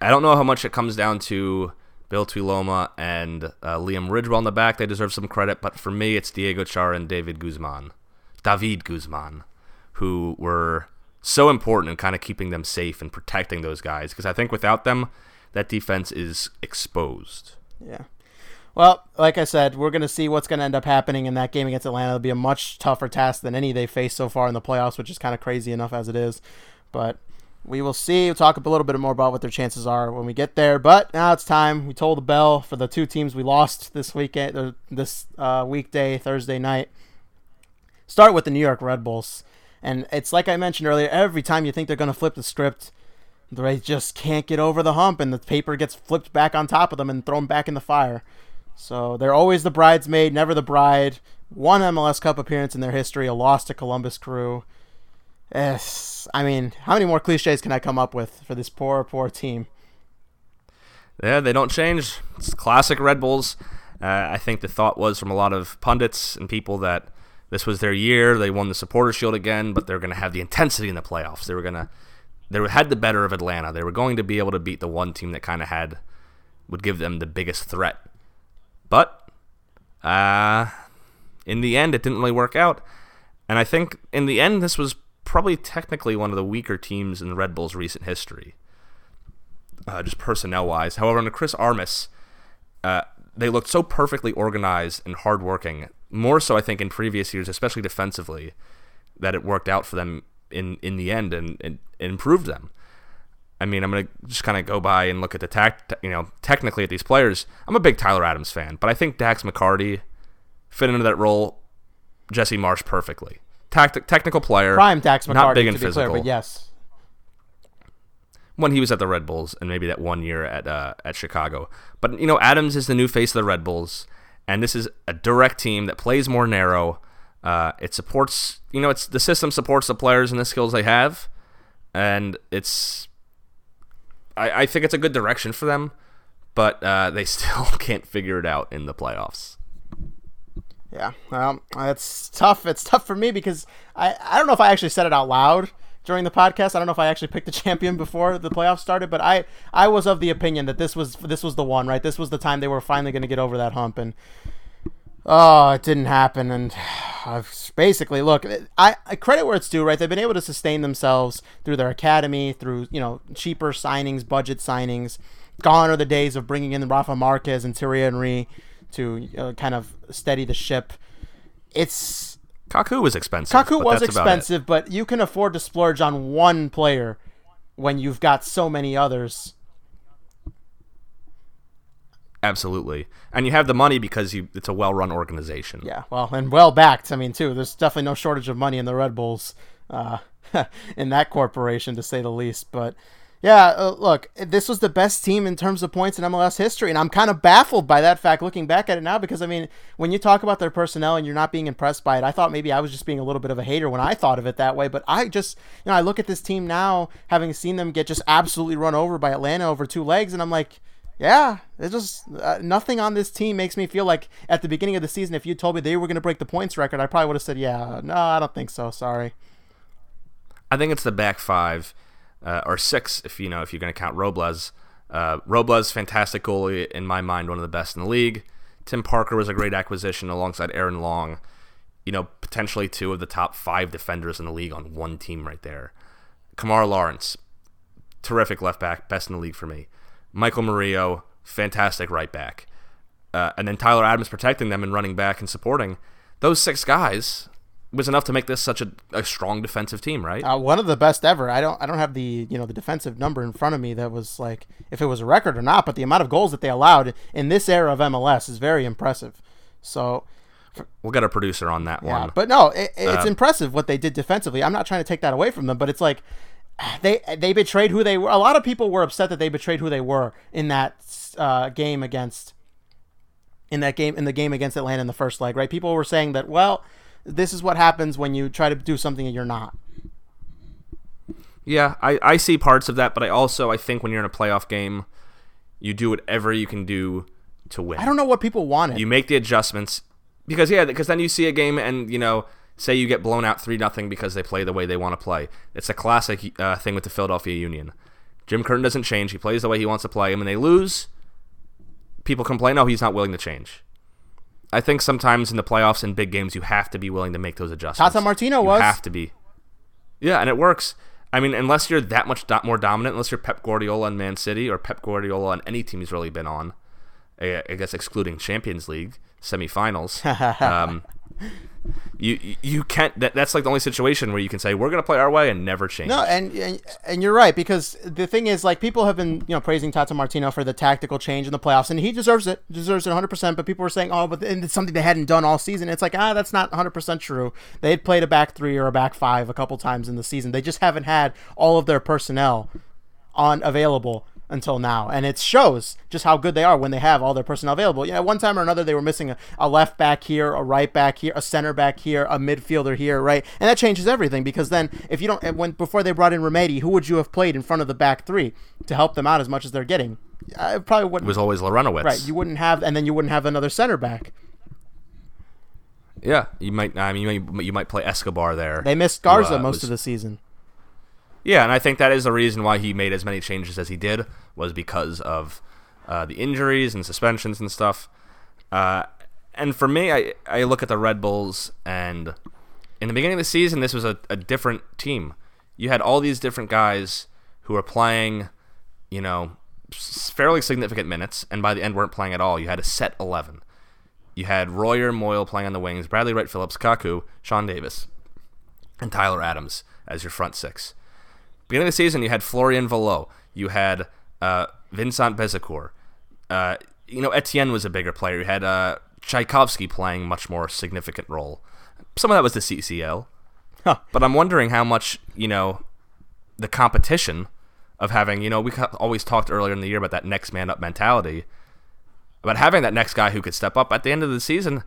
I don't know how much it comes down to Bill Tuiloma and uh, Liam Ridgewell in the back. They deserve some credit, but for me, it's Diego Chara and David Guzman, David Guzman, who were so important in kind of keeping them safe and protecting those guys. Because I think without them, that defense is exposed. Yeah. Well, like I said, we're going to see what's going to end up happening in that game against Atlanta. It'll be a much tougher task than any they faced so far in the playoffs, which is kind of crazy enough as it is. But we will see. We'll talk a little bit more about what their chances are when we get there. But now it's time. We told the bell for the two teams we lost this weekend, or this uh, weekday, Thursday night. Start with the New York Red Bulls, and it's like I mentioned earlier. Every time you think they're going to flip the script, they just can't get over the hump, and the paper gets flipped back on top of them and thrown back in the fire. So they're always the bridesmaid, never the bride. One MLS Cup appearance in their history, a loss to Columbus Crew. Yes, I mean, how many more cliches can I come up with for this poor, poor team? Yeah, they don't change. It's classic Red Bulls. Uh, I think the thought was from a lot of pundits and people that this was their year. They won the Supporter Shield again, but they're going to have the intensity in the playoffs. They were going to, they had the better of Atlanta. They were going to be able to beat the one team that kind of had, would give them the biggest threat. But, uh, in the end, it didn't really work out. And I think in the end, this was probably technically one of the weaker teams in the Red Bulls' recent history, uh, just personnel wise. However, under Chris Armas, uh, they looked so perfectly organized and hardworking. More so, I think, in previous years, especially defensively, that it worked out for them in in the end and, and, and improved them. I mean, I'm gonna just kind of go by and look at the tact, you know, technically at these players. I'm a big Tyler Adams fan, but I think Dax McCarty fit into that role, Jesse Marsch perfectly tactic, technical player. Prime Dax McCarty, not big and physical. Clear, but yes. When he was at the Red Bulls and maybe that one year at uh, at Chicago, but you know Adams is the new face of the Red Bulls, and this is a direct team that plays more narrow. Uh, it supports, you know, it's the system supports the players and the skills they have, and it's. I, I think it's a good direction for them, but uh, they still can't figure it out in the playoffs. Yeah, well, it's tough. It's tough for me because I, I don't know if I actually said it out loud during the podcast. I don't know if I actually picked the champion before the playoffs started, but I I was of the opinion that this was this was the one, right? This was the time they were finally going to get over that hump, and oh, it didn't happen. And I've basically look, I, I credit where it's due, right? They've been able to sustain themselves through their academy, through you know cheaper signings, budget signings. Gone are the days of bringing in Rafa Marquez and Thierry Henry to uh, kind of steady the ship. It's Kaku was expensive. Kaku was that's about it. expensive, but you can afford to splurge on one player when you've got so many others. Absolutely, and you have the money because you it's a well-run organization. Yeah, well, and well backed. I mean, too. There's definitely no shortage of money in the Red Bulls, uh, in that corporation, to say the least. But yeah, uh, look, this was the best team in terms of points in MLS history, and I'm kind of baffled by that fact looking back at it now because I mean, when you talk about their personnel and you're not being impressed by it, I thought maybe I was just being a little bit of a hater when I thought of it that way. But I just, you know, I look at this team now, having seen them get just absolutely run over by Atlanta over two legs, and I'm like. Yeah, it's just uh, nothing on this team makes me feel like at the beginning of the season, if you told me they were going to break the points record, I probably would have said, "Yeah, no, I don't think so. Sorry." I think it's the back five uh, or six if you know if you're going to count Robles. Uh, Robles, fantastic goalie in my mind, one of the best in the league. Tim Parker was a great acquisition alongside Aaron Long. You know, potentially two of the top five defenders in the league on one team right there. Kemar Lawrence, terrific left back, best in the league for me. Michael Murillo, fantastic right back. Uh, and then Tyler Adams protecting them and running back and supporting. Those six guys was enough to make this such a, a strong defensive team, right? Uh, one of the best ever. I don't I don't have the you know the defensive number in front of me that was like if it was a record or not, but the amount of goals that they allowed in this era of MLS is very impressive. So we'll get a producer on that yeah, one. but no, it, it's Uh, impressive what they did defensively. I'm not trying to take that away from them, but it's like they they betrayed who they were. A lot of people were upset that they betrayed who they were in that uh, game against in that game in the game against Atlanta in the first leg. Right? People were saying that well, this is what happens when you try to do something and you're not. Yeah, I, I see parts of that, but I also I think when you're in a playoff game, you do whatever you can do to win. I don't know what people wanted. You make the adjustments because yeah, because then you see a game and you know say you get blown out three nothing because they play the way they want to play. It's a classic uh, thing with the Philadelphia Union. Jim Curtin doesn't change. He plays the way he wants to play, and when they lose, people complain, "Oh, he's not willing to change." I think sometimes in the playoffs and big games, you have to be willing to make those adjustments. Tata Martino you was. have to be. Yeah, and it works. I mean, unless you're that much do- more dominant, unless you're Pep Guardiola on Man City or Pep Guardiola on any team he's really been on, I I guess excluding Champions League semifinals. um, you you- can't. That, that's like the only situation where you can say we're going to play our way and never change. No, and, and and you're right because the thing is, like, people have been you know praising Tata Martino for the tactical change in the playoffs, and he deserves it, deserves it 100. percent But people were saying, oh, but it's something they hadn't done all season. It's like, ah, that's not 100 percent true. They had played a back three or a back five a couple times in the season. They just haven't had all of their personnel on available until now, and it shows just how good they are when they have all their personnel available. Yeah, one time or another they were missing a, a left back here, a right back here, a center back here, a midfielder here, right? And that changes everything because then if you don't, when before they brought in Remedi, who would you have played in front of the back three to help them out as much as they're getting? I probably wouldn't. It was always Larentowicz. Right, you wouldn't have, and then you wouldn't have another center back. yeah, you might. I mean, you might, you might play Escobar there. They missed who, Garza uh, most was- of the season. Yeah, and I think that is the reason why he made as many changes as he did was because of uh, the injuries and suspensions and stuff. Uh, and for me, I I look at the Red Bulls, and in the beginning of the season, this was a, a different team. You had all these different guys who were playing, you know, fairly significant minutes, and by the end weren't playing at all. You had a set eleven. You had Royer, Muyl playing on the wings, Bradley Wright, Phillips, Kaku, Sean Davis, and Tyler Adams as your front six beginning of the season, you had Florian Valot, you had uh, Vincent Bezecourt. Uh, you know, Etienne was a bigger player. You had uh, Rzatkowski playing much more significant role. Some of that was the CCL, Huh. but I'm wondering how much you know the competition of having. You know, we always talked earlier in the year about that next man up mentality, about having that next guy who could step up at the end of the season.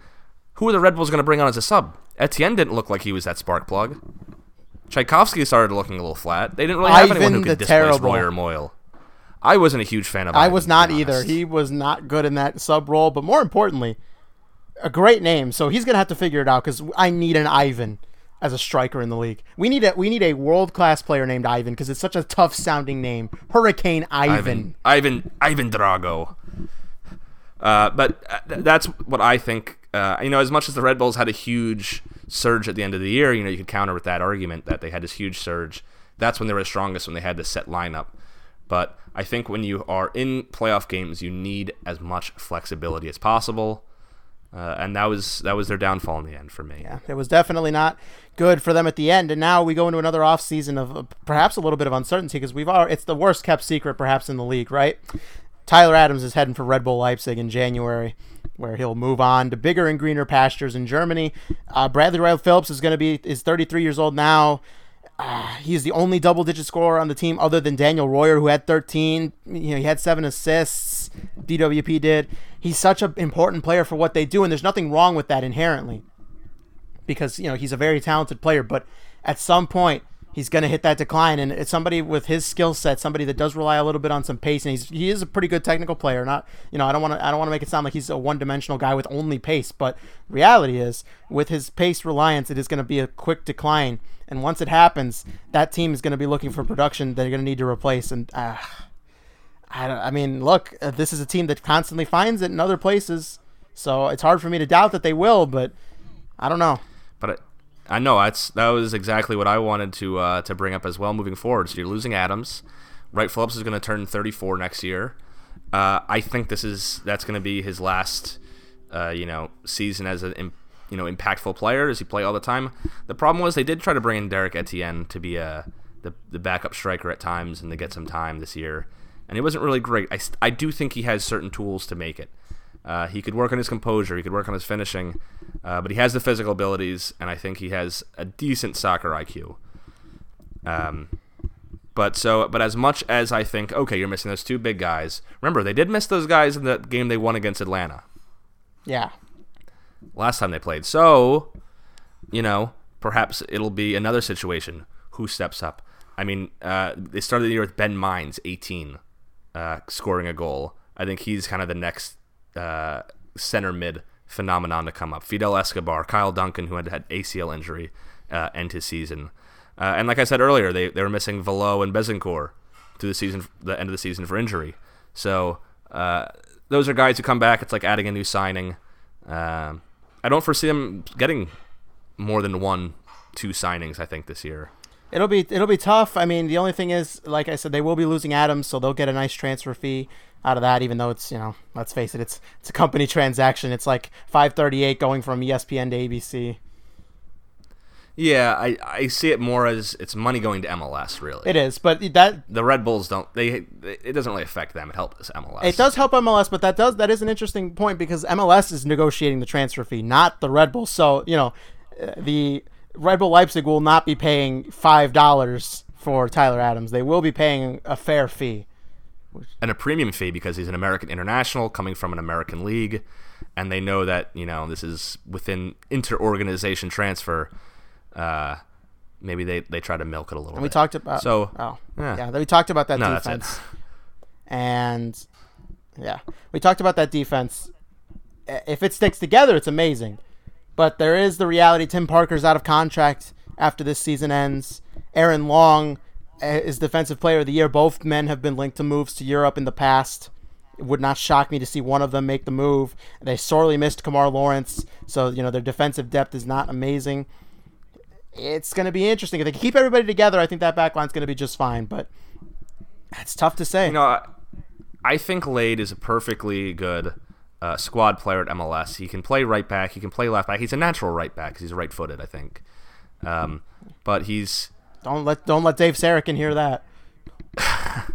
Who are the Red Bulls going to bring on as a sub? Etienne didn't look like he was that spark plug. Rzatkowski started looking a little flat. They didn't really have anyone who could the displace terrible. Roy or Muyl. I wasn't a huge fan of. Ivan. I Ivan, was not either. honest. He was not good in that sub role, but more importantly, a great name. So he's gonna have to figure it out because I need an Ivan as a striker in the league. We need a we need a world class player named Ivan because it's such a tough sounding name. Hurricane Ivan. Ivan, Ivan, Ivan Drago. Uh, but uh, th- that's what I think. Uh, you know, as much as the Red Bulls had a huge surge at the end of the year, you know, you could counter with that argument that they had this huge surge. That's when they were strongest when they had this set lineup. But I think when you are in playoff games, you need as much flexibility as possible. Uh, and that was that was their downfall in the end for me. Yeah, it was definitely not good for them at the end. And now we go into another off season of uh, perhaps a little bit of uncertainty because we've already, it's the worst kept secret perhaps in the league, right? Tyler Adams is heading for Red Bull Leipzig in January, where he'll move on to bigger and greener pastures in Germany. Uh, Bradley Wright Phillips is going to be is 33 years old now. Uh, he's the only double-digit scorer on the team other than Daniel Royer, who had 13. You know, he had seven assists. DWP did. He's such an important player for what they do, and there's nothing wrong with that inherently because you know he's a very talented player, but at some point he's going to hit that decline. And it's somebody with his skill set, somebody that does rely a little bit on some pace, and he's he is a pretty good technical player. Not you know I don't want to I don't want to make it sound like he's a one dimensional guy with only pace, but reality is with his pace reliance, it is going to be a quick decline. And once it happens, that team is going to be looking for production that they're going to need to replace. And uh, I, I mean, look, uh, this is a team that constantly finds it in other places, so it's hard for me to doubt that they will. But I don't know. But I, know that's that was exactly what I wanted to uh, to bring up as well moving forward. So you're losing Adams. Wright Phillips is going to turn 34 next year. Uh, I think this is that's going to be his last, uh, you know, season as an you know impactful player. Does he play all the time? The problem was they did try to bring in Derrick Etienne to be a the, the backup striker at times and to get some time this year, and it wasn't really great. I, I do think he has certain tools to make it. Uh, he could work on his composure. He could work on his finishing, uh, but he has the physical abilities, and I think he has a decent soccer IQ. Um, but so, but as much as I think, okay, you're missing those two big guys. Remember, they did miss those guys in the game they won against Atlanta Yeah, last time they played. So, you know, perhaps it'll be another situation. Who steps up? I mean, uh, they started the year with Ben Mines, 18, uh, scoring a goal. I think he's kind of the next uh, center mid phenomenon to come up. Fidel Escobar, Kyle Duncan, who had had ACL injury, uh, end his season. Uh, and like I said earlier, they, they were missing Valot and Bezecourt to the season, the end of the season for injury. So uh, those are guys who come back. It's like adding a new signing. Um, I don't foresee them getting more than one, two signings. I think this year. it'll be it'll be tough. I mean, the only thing is, like I said, they will be losing Adams, so they'll get a nice transfer fee out of that. Even though it's you know, let's face it, it's it's a company transaction. It's like five thirty eight going from ESPN to ABC. Yeah, I, I see it more as it's money going to MLS. Really, It is, but that the Red Bulls don't. They it doesn't really affect them. It helps MLS. It does help MLS, but that does that is an interesting point because MLS is negotiating the transfer fee, not the Red Bulls. So you know, uh, the Red Bull Leipzig will not be paying five dollars for Tyler Adams. They will be paying a fair fee. And a premium fee because he's an American international coming from an American league, and they know that you know this is within inter-organization transfer. Uh, maybe they, they try to milk it a little. And we bit. talked about So, oh yeah. yeah, we talked about that No, defense, and yeah, we talked about that defense. If it sticks together, it's amazing. But there is the reality: Tim Parker's out of contract after this season ends. Aaron Long is Defensive Player of the Year. Both men have been linked to moves to Europe in the past. It would not shock me to see one of them make the move. They sorely missed Kemar Lawrence, so you know their defensive depth is not amazing. It's going to be interesting if they keep everybody together. I think that backline's going to be just fine, but it's tough to say. You know, I- think Lade is a perfectly good uh, squad player at MLS. He can play right back. He can play left back. He's a natural right back 'cause he's right-footed, I think. Um, but he's don't let don't let Dave Sarachan hear that.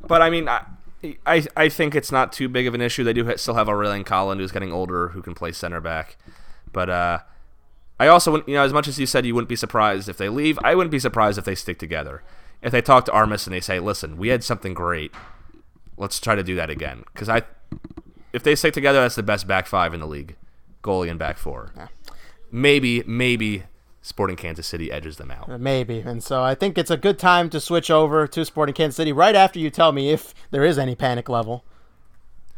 But I mean, I, I I think it's not too big of an issue. They do still have Aurelian Collin, who's getting older, who can play center back. But uh, I also, wouldn't- you know, as much as you said you wouldn't be surprised if they leave, I wouldn't be surprised if they stick together. If they talk to Armas and they say, "Listen, we had something great. Let's try to do that again." Because I, if they stick together, that's the best back five in the league, goalie and back four. maybe maybe Sporting Kansas City edges them out. Uh, Maybe. And so I think it's a good time to switch over to Sporting Kansas City right after you tell me if there is any panic level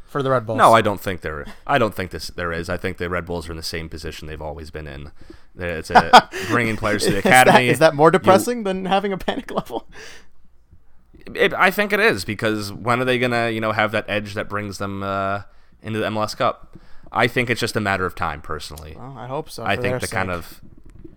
for the Red Bulls. No, I don't think there. I don't think this there is. I think the Red Bulls are in the same position they've always been in. It's a, bringing players to the academy. is that more depressing than having a panic level? It, I think it is because when are they gonna, you know, have that edge that brings them uh, into the MLS Cup? I think it's just a matter of time, personally. Well, I hope so. I think the kind of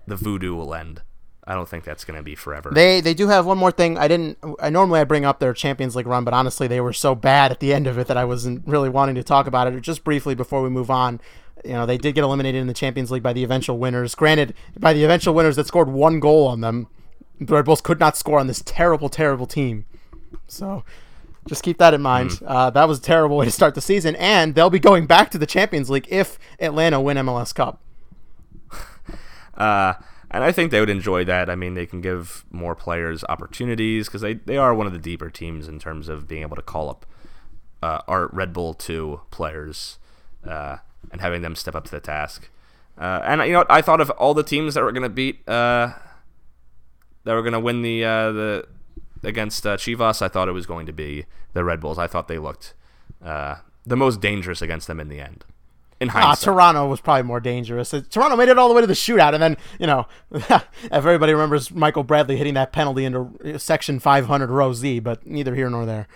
the voodoo will end. I don't think that's going to be forever. They they do have one more thing. I didn't. I normally I bring up their Champions League run, but honestly, they were so bad at the end of it that I wasn't really wanting to talk about it. Just briefly before we move on, you know, they did get eliminated in the Champions League by the eventual winners. Granted, by the eventual winners that scored one goal on them. The Red Bulls could not score on this terrible, terrible team. So. Just keep that in mind. Mm. Uh, that was a terrible way to start the season, and they'll be going back to the Champions League if Atlanta win MLS Cup. Uh, and I think they would enjoy that. I mean, they can give more players opportunities because they, they are one of the deeper teams in terms of being able to call up uh, our Red Bull 2 players uh, and having them step up to the task. Uh, and you know. I thought of all the teams that were going to beat, uh, that were going to win the uh, the against uh, Chivas. I thought it was going to be the Red Bulls. I thought they looked uh, the most dangerous against them in the end. In Ah, Toronto was probably more dangerous. Toronto made it all the way to the shootout, and then you know, if everybody remembers Michael Bradley hitting that penalty into uh, Section 500 row Z, but neither here nor there.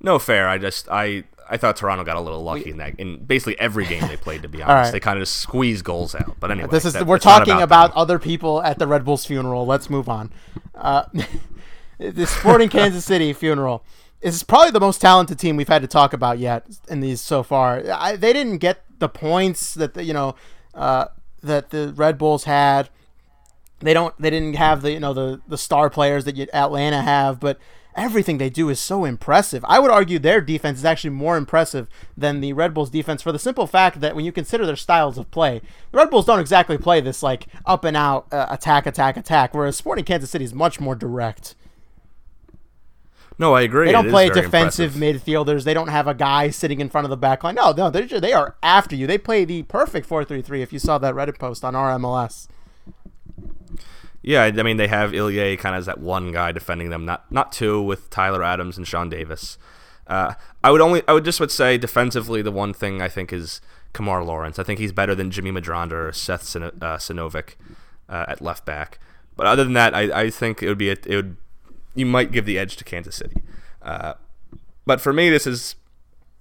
No fair. I just I I thought Toronto got a little lucky in that in basically every game they played. To be honest, right. they kind of just squeezed goals out. But anyway, This is that- we're talking about, about, other people at the Red Bulls funeral. Let's move on. Uh, the Sporting Kansas City funeral is probably the most talented team we've had to talk about yet in these so far. I, they didn't get the points that the, you know uh, that the Red Bulls had. They don't. They didn't have the you know the the star players that you, Atlanta have, but everything they do is so impressive. I would argue their defense is actually more impressive than the Red Bulls defense for the simple fact that when you consider their styles of play, the Red Bulls don't exactly play this like up and out uh, attack, attack, attack, whereas Sporting Kansas City is much more direct. No, I agree. They don't is play defensive impressive. midfielders. They don't have a guy sitting in front of the back line. No, no, they're, they are after you. They play the perfect 4-3-3 if you saw that Reddit post on our MLS. Yeah, I mean they have Ilie kind of as that one guy defending them, not not two with Tyler Adams and Sean Davis. Uh, I would only I would just would say defensively the one thing I think is Kemar Lawrence. I think he's better than Jimmy Medranda or Seth uh, Sinovic uh, at left back. But other than that, I, I think it would be a, it would you might give the edge to Kansas City. Uh, but for me, this is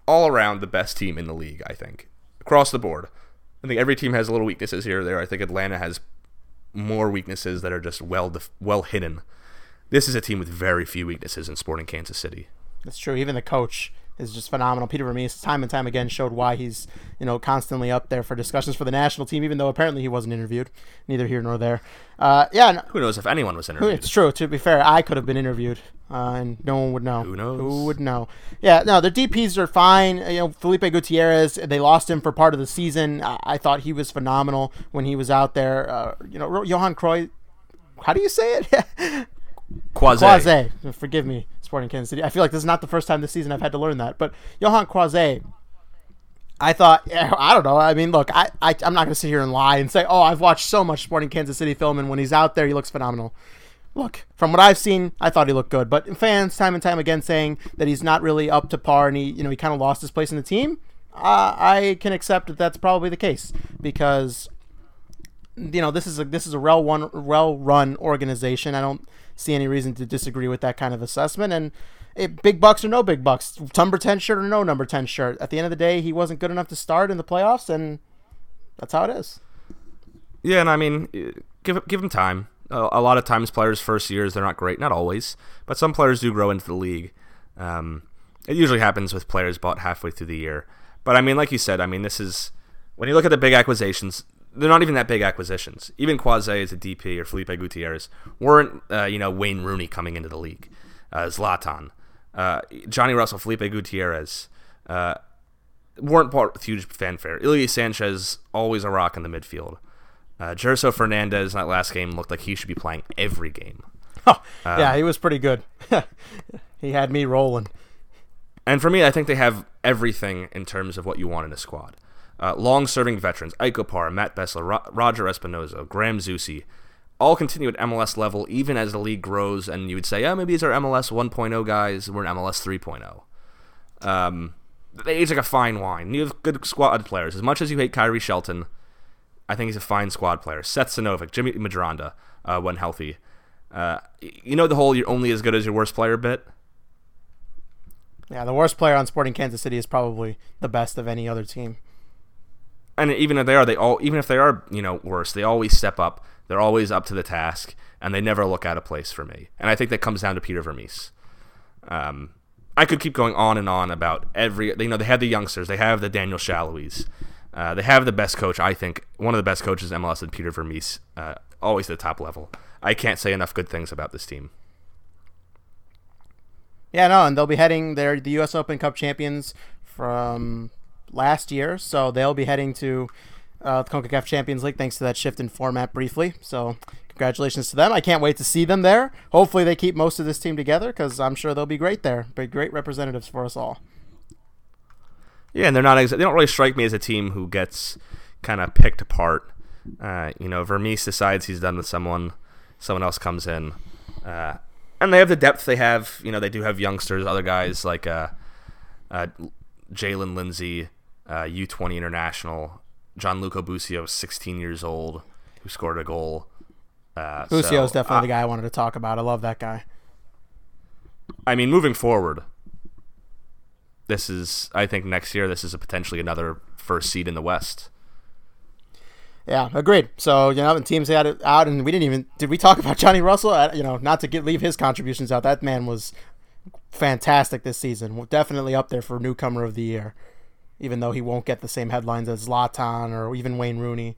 all around the best team in the league. I think across the board. I think every team has little weaknesses here or there. I think Atlanta has more weaknesses that are just well def- well hidden. This is a team with very few weaknesses in Sporting Kansas City. That's true. Even the coach is just phenomenal. Peter Vermes, time and time again, showed why he's you know constantly up there for discussions for the national team, even though apparently he wasn't interviewed. Neither here nor there. Uh, yeah, no, Who knows if anyone was interviewed? it's true. To be fair, I could have been interviewed, uh, and no one would know. Who knows? Who would know? Yeah, no, the DPS are fine. You know, Felipe Gutierrez, they lost him for part of the season. I, I thought he was phenomenal when he was out there. Uh, you know, Johan Croy. How do you say it? Quasi. Quase. Forgive me, Sporting Kansas City. I feel like this is not the first time this season I've had to learn that. But Johan Croizet, I thought, I don't know. I mean, look, I, I, I'm not going to sit here and lie and say, oh, I've watched so much Sporting Kansas City film, and when he's out there, he looks phenomenal. Look, from what I've seen, I thought he looked good. But fans, time and time again, saying that he's not really up to par, and he, you know, he kind of lost his place in the team. Uh, I can accept that that's probably the case because you know this is a this is a well one well run organization. I don't see any reason to disagree with that kind of assessment. And it, big bucks or no big bucks, number ten shirt or no number ten shirt. At the end of the day, he wasn't good enough to start in the playoffs, and that's how it is. Yeah, and I mean, uh, give give them time. A, a lot of times, players' first years they're not great. Not always, but some players do grow into the league. Um, it usually happens with players bought halfway through the year. But I mean, like you said, I mean, this is when you look at the big acquisitions. They're not even that big acquisitions. Even Croizet as a DP or Felipe Gutierrez weren't, uh, you know, Wayne Rooney coming into the league. Uh, Zlatan, uh, Johnny Russell, Felipe Gutierrez, uh, weren't part with huge fanfare. Ilie Sanchez, always a rock in the midfield. Uh, Gerso Fernandes in that last game looked like he should be playing every game. Oh, yeah, he was pretty good. he had me rolling. And for me, I think they have everything in terms of what you want in a squad. Uh, long-serving veterans, Ike Opara, Matt Besler, Ro- Roger Espinoza, Graham Zusi, all continue at MLS level even as the league grows, and you would say, oh, maybe these are MLS 1.0 guys, we're in MLS 3.0. Um, they age like a fine wine. You have good squad players. As much as you hate Khiry Shelton, I think he's a fine squad player. Seth Sinovic, Jimmy Medranda, uh, when healthy. Uh, you know the whole "you're only as good as your worst player" bit. Yeah, the worst player on Sporting Kansas City is probably the best of any other team. And even if they are, they all even if they are, you know, worse, they always step up. They're always up to the task, and they never look out of place for me. And I think that comes down to Peter Vermes. Um, I could keep going on and on about every. You know, they have the youngsters. They have the Daniel Sallois. Uh, they have the best coach. I think one of the best coaches MLS, and Peter Vermes, uh, always at the top level. I can't say enough good things about this team. Yeah, no, and they'll be heading. They're the U.S. Open Cup champions from last year, so they'll be heading to uh, the CONCACAF Champions League thanks to that shift in format briefly. So congratulations to them. I can't wait to see them there. Hopefully they keep most of this team together because I'm sure they'll be great there. Be great representatives for us all. Yeah, and they're not. Ex- they don't really strike me as a team who gets kind of picked apart. Uh, you know, Vermes decides he's done with someone, someone else comes in, uh, and they have the depth. They have, you know, they do have youngsters, other guys like uh, uh Jaylin Lindsey, U20 uh, international, Gianluca Busio, 16 years old, who scored a goal. Uh, Busio so, is definitely uh, the guy I wanted to talk about. I love that guy. I mean, moving forward, this is, I think, next year, this is a potentially another first seed in the West. Yeah, agreed. So you know, and teams had it out, and we didn't even did we talk about Johnny Russell? Uh, you know, not to get leave his contributions out. That man was fantastic this season. Definitely up there for newcomer of the year even though he won't get the same headlines as Zlatan or even Wayne Rooney.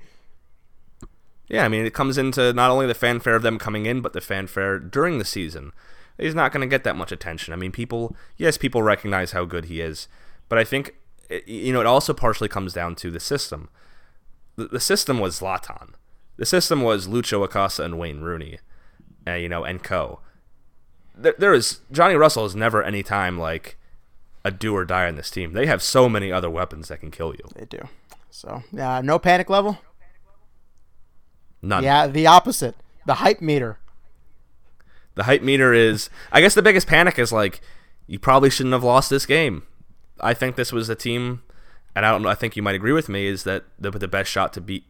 Yeah, I mean, it comes into not only the fanfare of them coming in, but the fanfare during the season. He's not going to get that much attention. I mean, people, yes, people recognize how good he is, but I think, you know, it also partially comes down to the system. The, the system was Zlatan. The system was Lucho Acosta and Wayne Rooney, uh, you know, and co. There, there is Johnny Russell is never any time like a do or die on this team. They have so many other weapons that can kill you. They do. So, uh, no panic level? None. Yeah, the opposite. The hype meter. The hype meter is, I guess the biggest panic is like, you probably shouldn't have lost this game. I think this was a team, and I don't know, I think you might agree with me, is that the, put the best shot to beat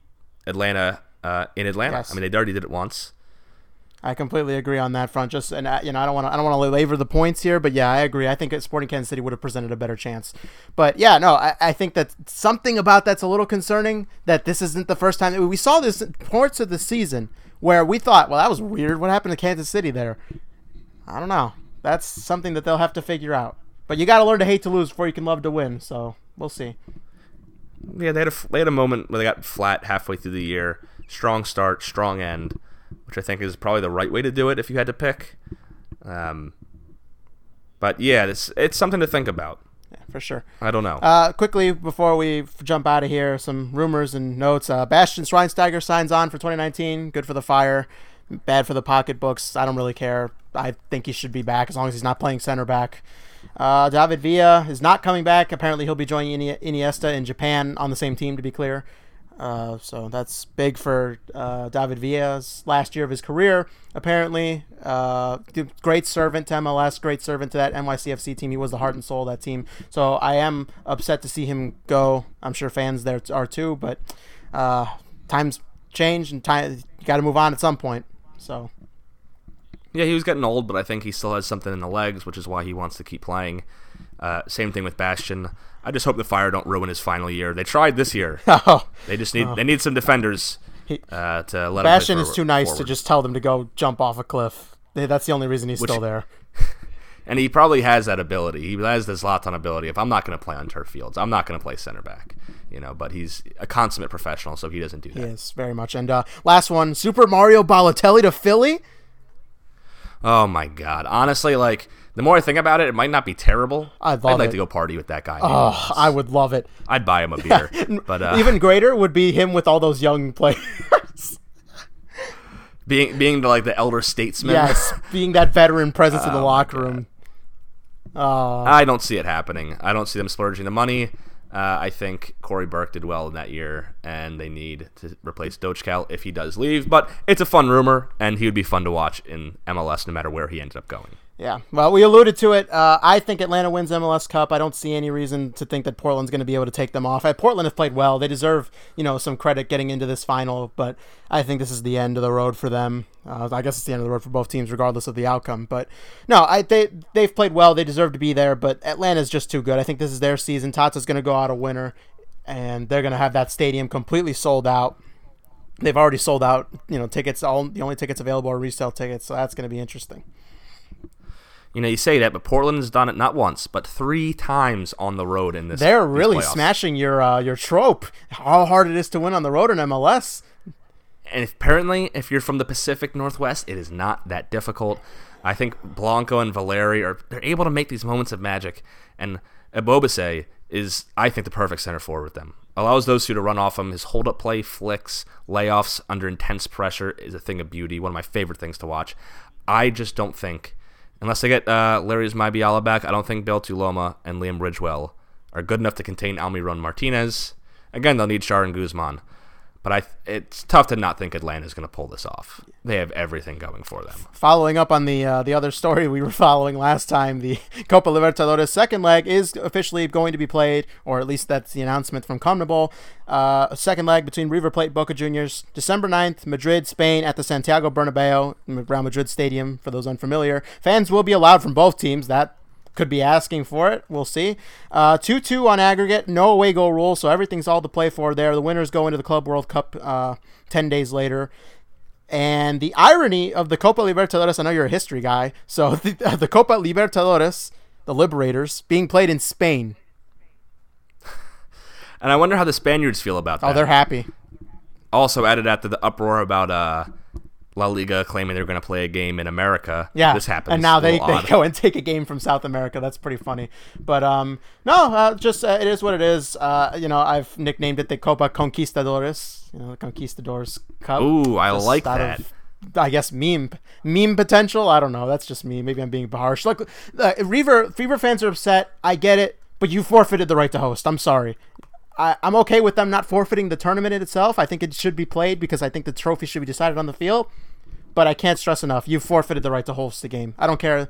Atlanta uh, in Atlanta. Yes. I mean, they already did it once. I completely agree on that front. Just and you know, I don't want to I don't want to labor the points here, but yeah, I agree. I think Sporting Kansas City would have presented a better chance. But yeah, no, I, I think that something about that's a little concerning. That this isn't the first time we saw this parts of the season where we thought, well, that was weird. What happened to Kansas City there? I don't know. That's something that they'll have to figure out. But you got to learn to hate to lose before you can love to win. So we'll see. Yeah, they had a they had a moment where they got flat halfway through the year. Strong start, strong end which I think is probably the right way to do it if you had to pick. Um, but yeah, it's it's something to think about. Yeah, for sure. I don't know. Uh, quickly before we jump out of here, some rumors and notes. Uh, Bastian Schweinsteiger signs on for 2019. Good for the Fire. Bad for the pocketbooks. I don't really care. I think he should be back as long as he's not playing center back. Uh, David Villa is not coming back. Apparently, he'll be joining Iniesta in Japan on the same team. To be clear, uh, so that's big for uh, David Villa's last year of his career. Apparently, uh, great servant to MLS, great servant to that NYCFC team. He was the heart and soul of that team. So I am upset to see him go. I'm sure fans there are too, but uh, times change and time you got to move on at some point. So. Yeah, he was getting old, but I think he still has something in the legs, which is why he wants to keep playing. Uh, same thing with Bastian. I just hope the Fire don't ruin his final year. They tried this year. Oh, they just need oh. they need some defenders uh, to let. Bastian is too nice forward. to just tell them to go jump off a cliff. That's the only reason he's Which, still there. and he probably has that ability. He has this Zlatan ability. If I'm not going to play on turf fields, I'm not going to play center back. You know, but he's a consummate professional, so he doesn't do that. Yes, very much. And uh, last one, Super Mario Balotelli to Philly. Oh my god! Honestly, like the more I think about it, it might not be terrible. I'd, I'd like it. to go party with that guy. Oh, I would love it. I'd buy him a beer. but uh, even greater would be him with all those young players. being being the, like the elder statesman. Yes, being that veteran presence in the oh locker room. Uh, I don't see it happening. I don't see them splurging the money. Uh, I think Cory Burke did well in that year, and they need to replace Dockal if he does leave. But it's a fun rumor, and he would be fun to watch in MLS no matter where he ended up going. Yeah, well, we alluded to it. Uh, I think Atlanta wins MLS Cup. I don't see any reason to think that Portland's going to be able to take them off. Uh, Portland has played well. They deserve, you know, some credit getting into this final, but I think this is the end of the road for them. Uh, I guess it's the end of the road for both teams, regardless of the outcome. But no, I they they've played well. They deserve to be there, but Atlanta's just too good. I think this is their season. Tata's going to go out a winner, and they're going to have that stadium completely sold out. They've already sold out, you know, tickets. All the only tickets available are resale tickets, so that's going to be interesting. You know, you say that, but Portland has done it not once, but three times on the road in this. They're really smashing your uh, your trope. How hard it is to win on the road in MLS. And if, apparently, if you're from the Pacific Northwest, it is not that difficult. I think Blanco and Valeri are they're able to make these moments of magic, and Ebobisse is, I think, the perfect center forward with them. Allows those two to run off him. His hold up play, flicks, layoffs under intense pressure is a thing of beauty. One of my favorite things to watch. I just don't think Unless they get uh, Larrys Mabiala back, I don't think Bill Tuiloma and Liam Ridgewell are good enough to contain Almiron Martinez. Again, they'll need Sharon Guzman. But I, it's tough to not think Atlanta is going to pull this off. They have everything going for them. Following up on the uh, the other story we were following last time, the Copa Libertadores second leg is officially going to be played, or at least that's the announcement from CONMEBOL. Uh, a second leg between River Plate Boca Juniors, December 9th, Madrid, Spain, at the Santiago Bernabeu, Real Madrid Stadium, for those unfamiliar. Fans will be allowed from both teams. That could be asking for it. We'll see. Uh, 2 2 on aggregate, no away goal rule, so everything's all to play for there. The winners go into the Club World Cup uh, 10 days later. And the irony of the Copa Libertadores, I know you're a history guy, so the, the Copa Libertadores, the Liberators, being played in Spain. And I wonder how the Spaniards feel about oh, that. Oh, they're happy. Also added after the uproar about uh, La Liga claiming they're going to play a game in America. Yeah, this happens. And now they, they go and take a game from South America. That's pretty funny. But um, no, uh, just uh, it is what it is. Uh, you know, I've nicknamed it the Copa Conquistadores. You know, the Conquistadors Cup. Ooh, I like that. Of, I guess meme meme potential. I don't know. That's just me. Maybe I'm being harsh. Like uh, River Fever fans are upset. I get it, but you forfeited the right to host. I'm sorry. I, I'm okay with them not forfeiting the tournament itself. I think it should be played because I think the trophy should be decided on the field. But I can't stress enough, you forfeited the right to host the game. I don't care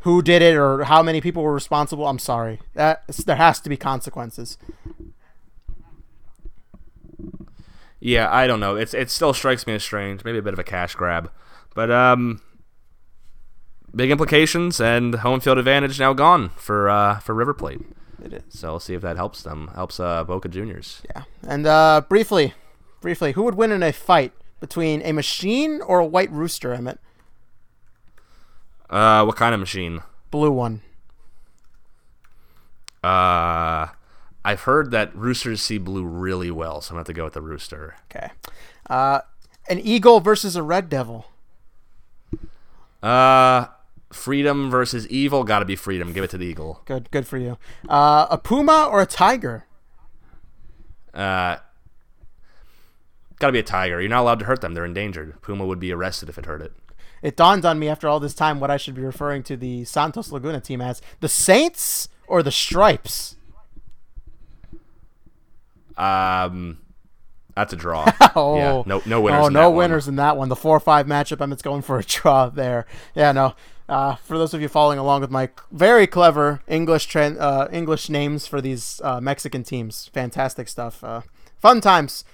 who did it or how many people were responsible. I'm sorry. That there has to be consequences. Yeah, I don't know. It's it still strikes me as strange. Maybe a bit of a cash grab, but um, big implications and home field advantage now gone for uh, for River Plate. It is. So we'll see if that helps them. Helps uh, Boca Juniors. Yeah, and uh, briefly, briefly, who would win in a fight? Between a machine or a white rooster, Emmett? Uh, what kind of machine? Blue one. Uh, I've heard that roosters see blue really well, so I'm gonna have to go with the rooster. Okay. Uh, an eagle versus a red devil. Uh, freedom versus evil. Got to be freedom. Give it to the eagle. Good, good for you. Uh, a puma or a tiger. Uh, got to be a tiger. You're not allowed to hurt them. They're endangered. Puma would be arrested if it hurt it. It dawned on me after all this time what I should be referring to the Santos Laguna team as the Saints or the Stripes. Um, that's a draw. oh, yeah, no, no winners. Oh, no winners one. in that one. The four-five matchup. I'm it's going for a draw there. Yeah, no. Uh, for those of you following along with my very clever English uh, English names for these uh, Mexican teams, fantastic stuff. Uh, fun times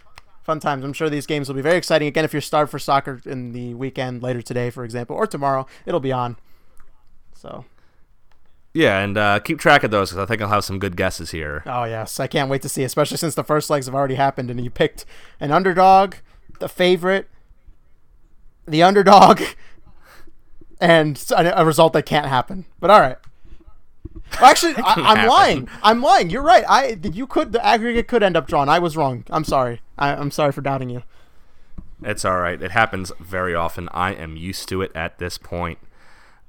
fun times. I'm sure these games will be very exciting. Again, if you're starved for soccer in the weekend later today, for example, or tomorrow, it'll be on. So. Yeah, and uh, keep track of those because I think I'll have some good guesses here. Oh yes, I can't wait to see, especially since the first legs have already happened, and you picked an underdog, the favorite, the underdog, and a result that can't happen. But all right. Actually, I, am lying. I'm lying. You're right. I you could the aggregate could end up drawn. I was wrong. I'm sorry. I, I'm sorry for doubting you. It's all right. It happens very often. I am used to it at this point.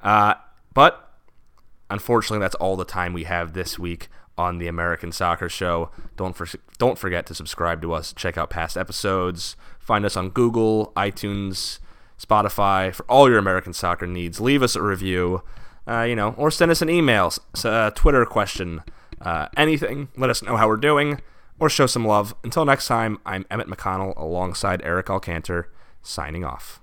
Uh, but unfortunately, that's all the time we have this week on the American Soccer Show. Don't for, don't forget to subscribe to us. Check out past episodes. Find us on Google, iTunes, Spotify for all your American soccer needs. Leave us a review uh, you know, or send us an email, a Twitter question, Uh, anything, let us know how we're doing or show some love. Until next time, I'm Emmett McConnell alongside Eric Alcantor, signing off.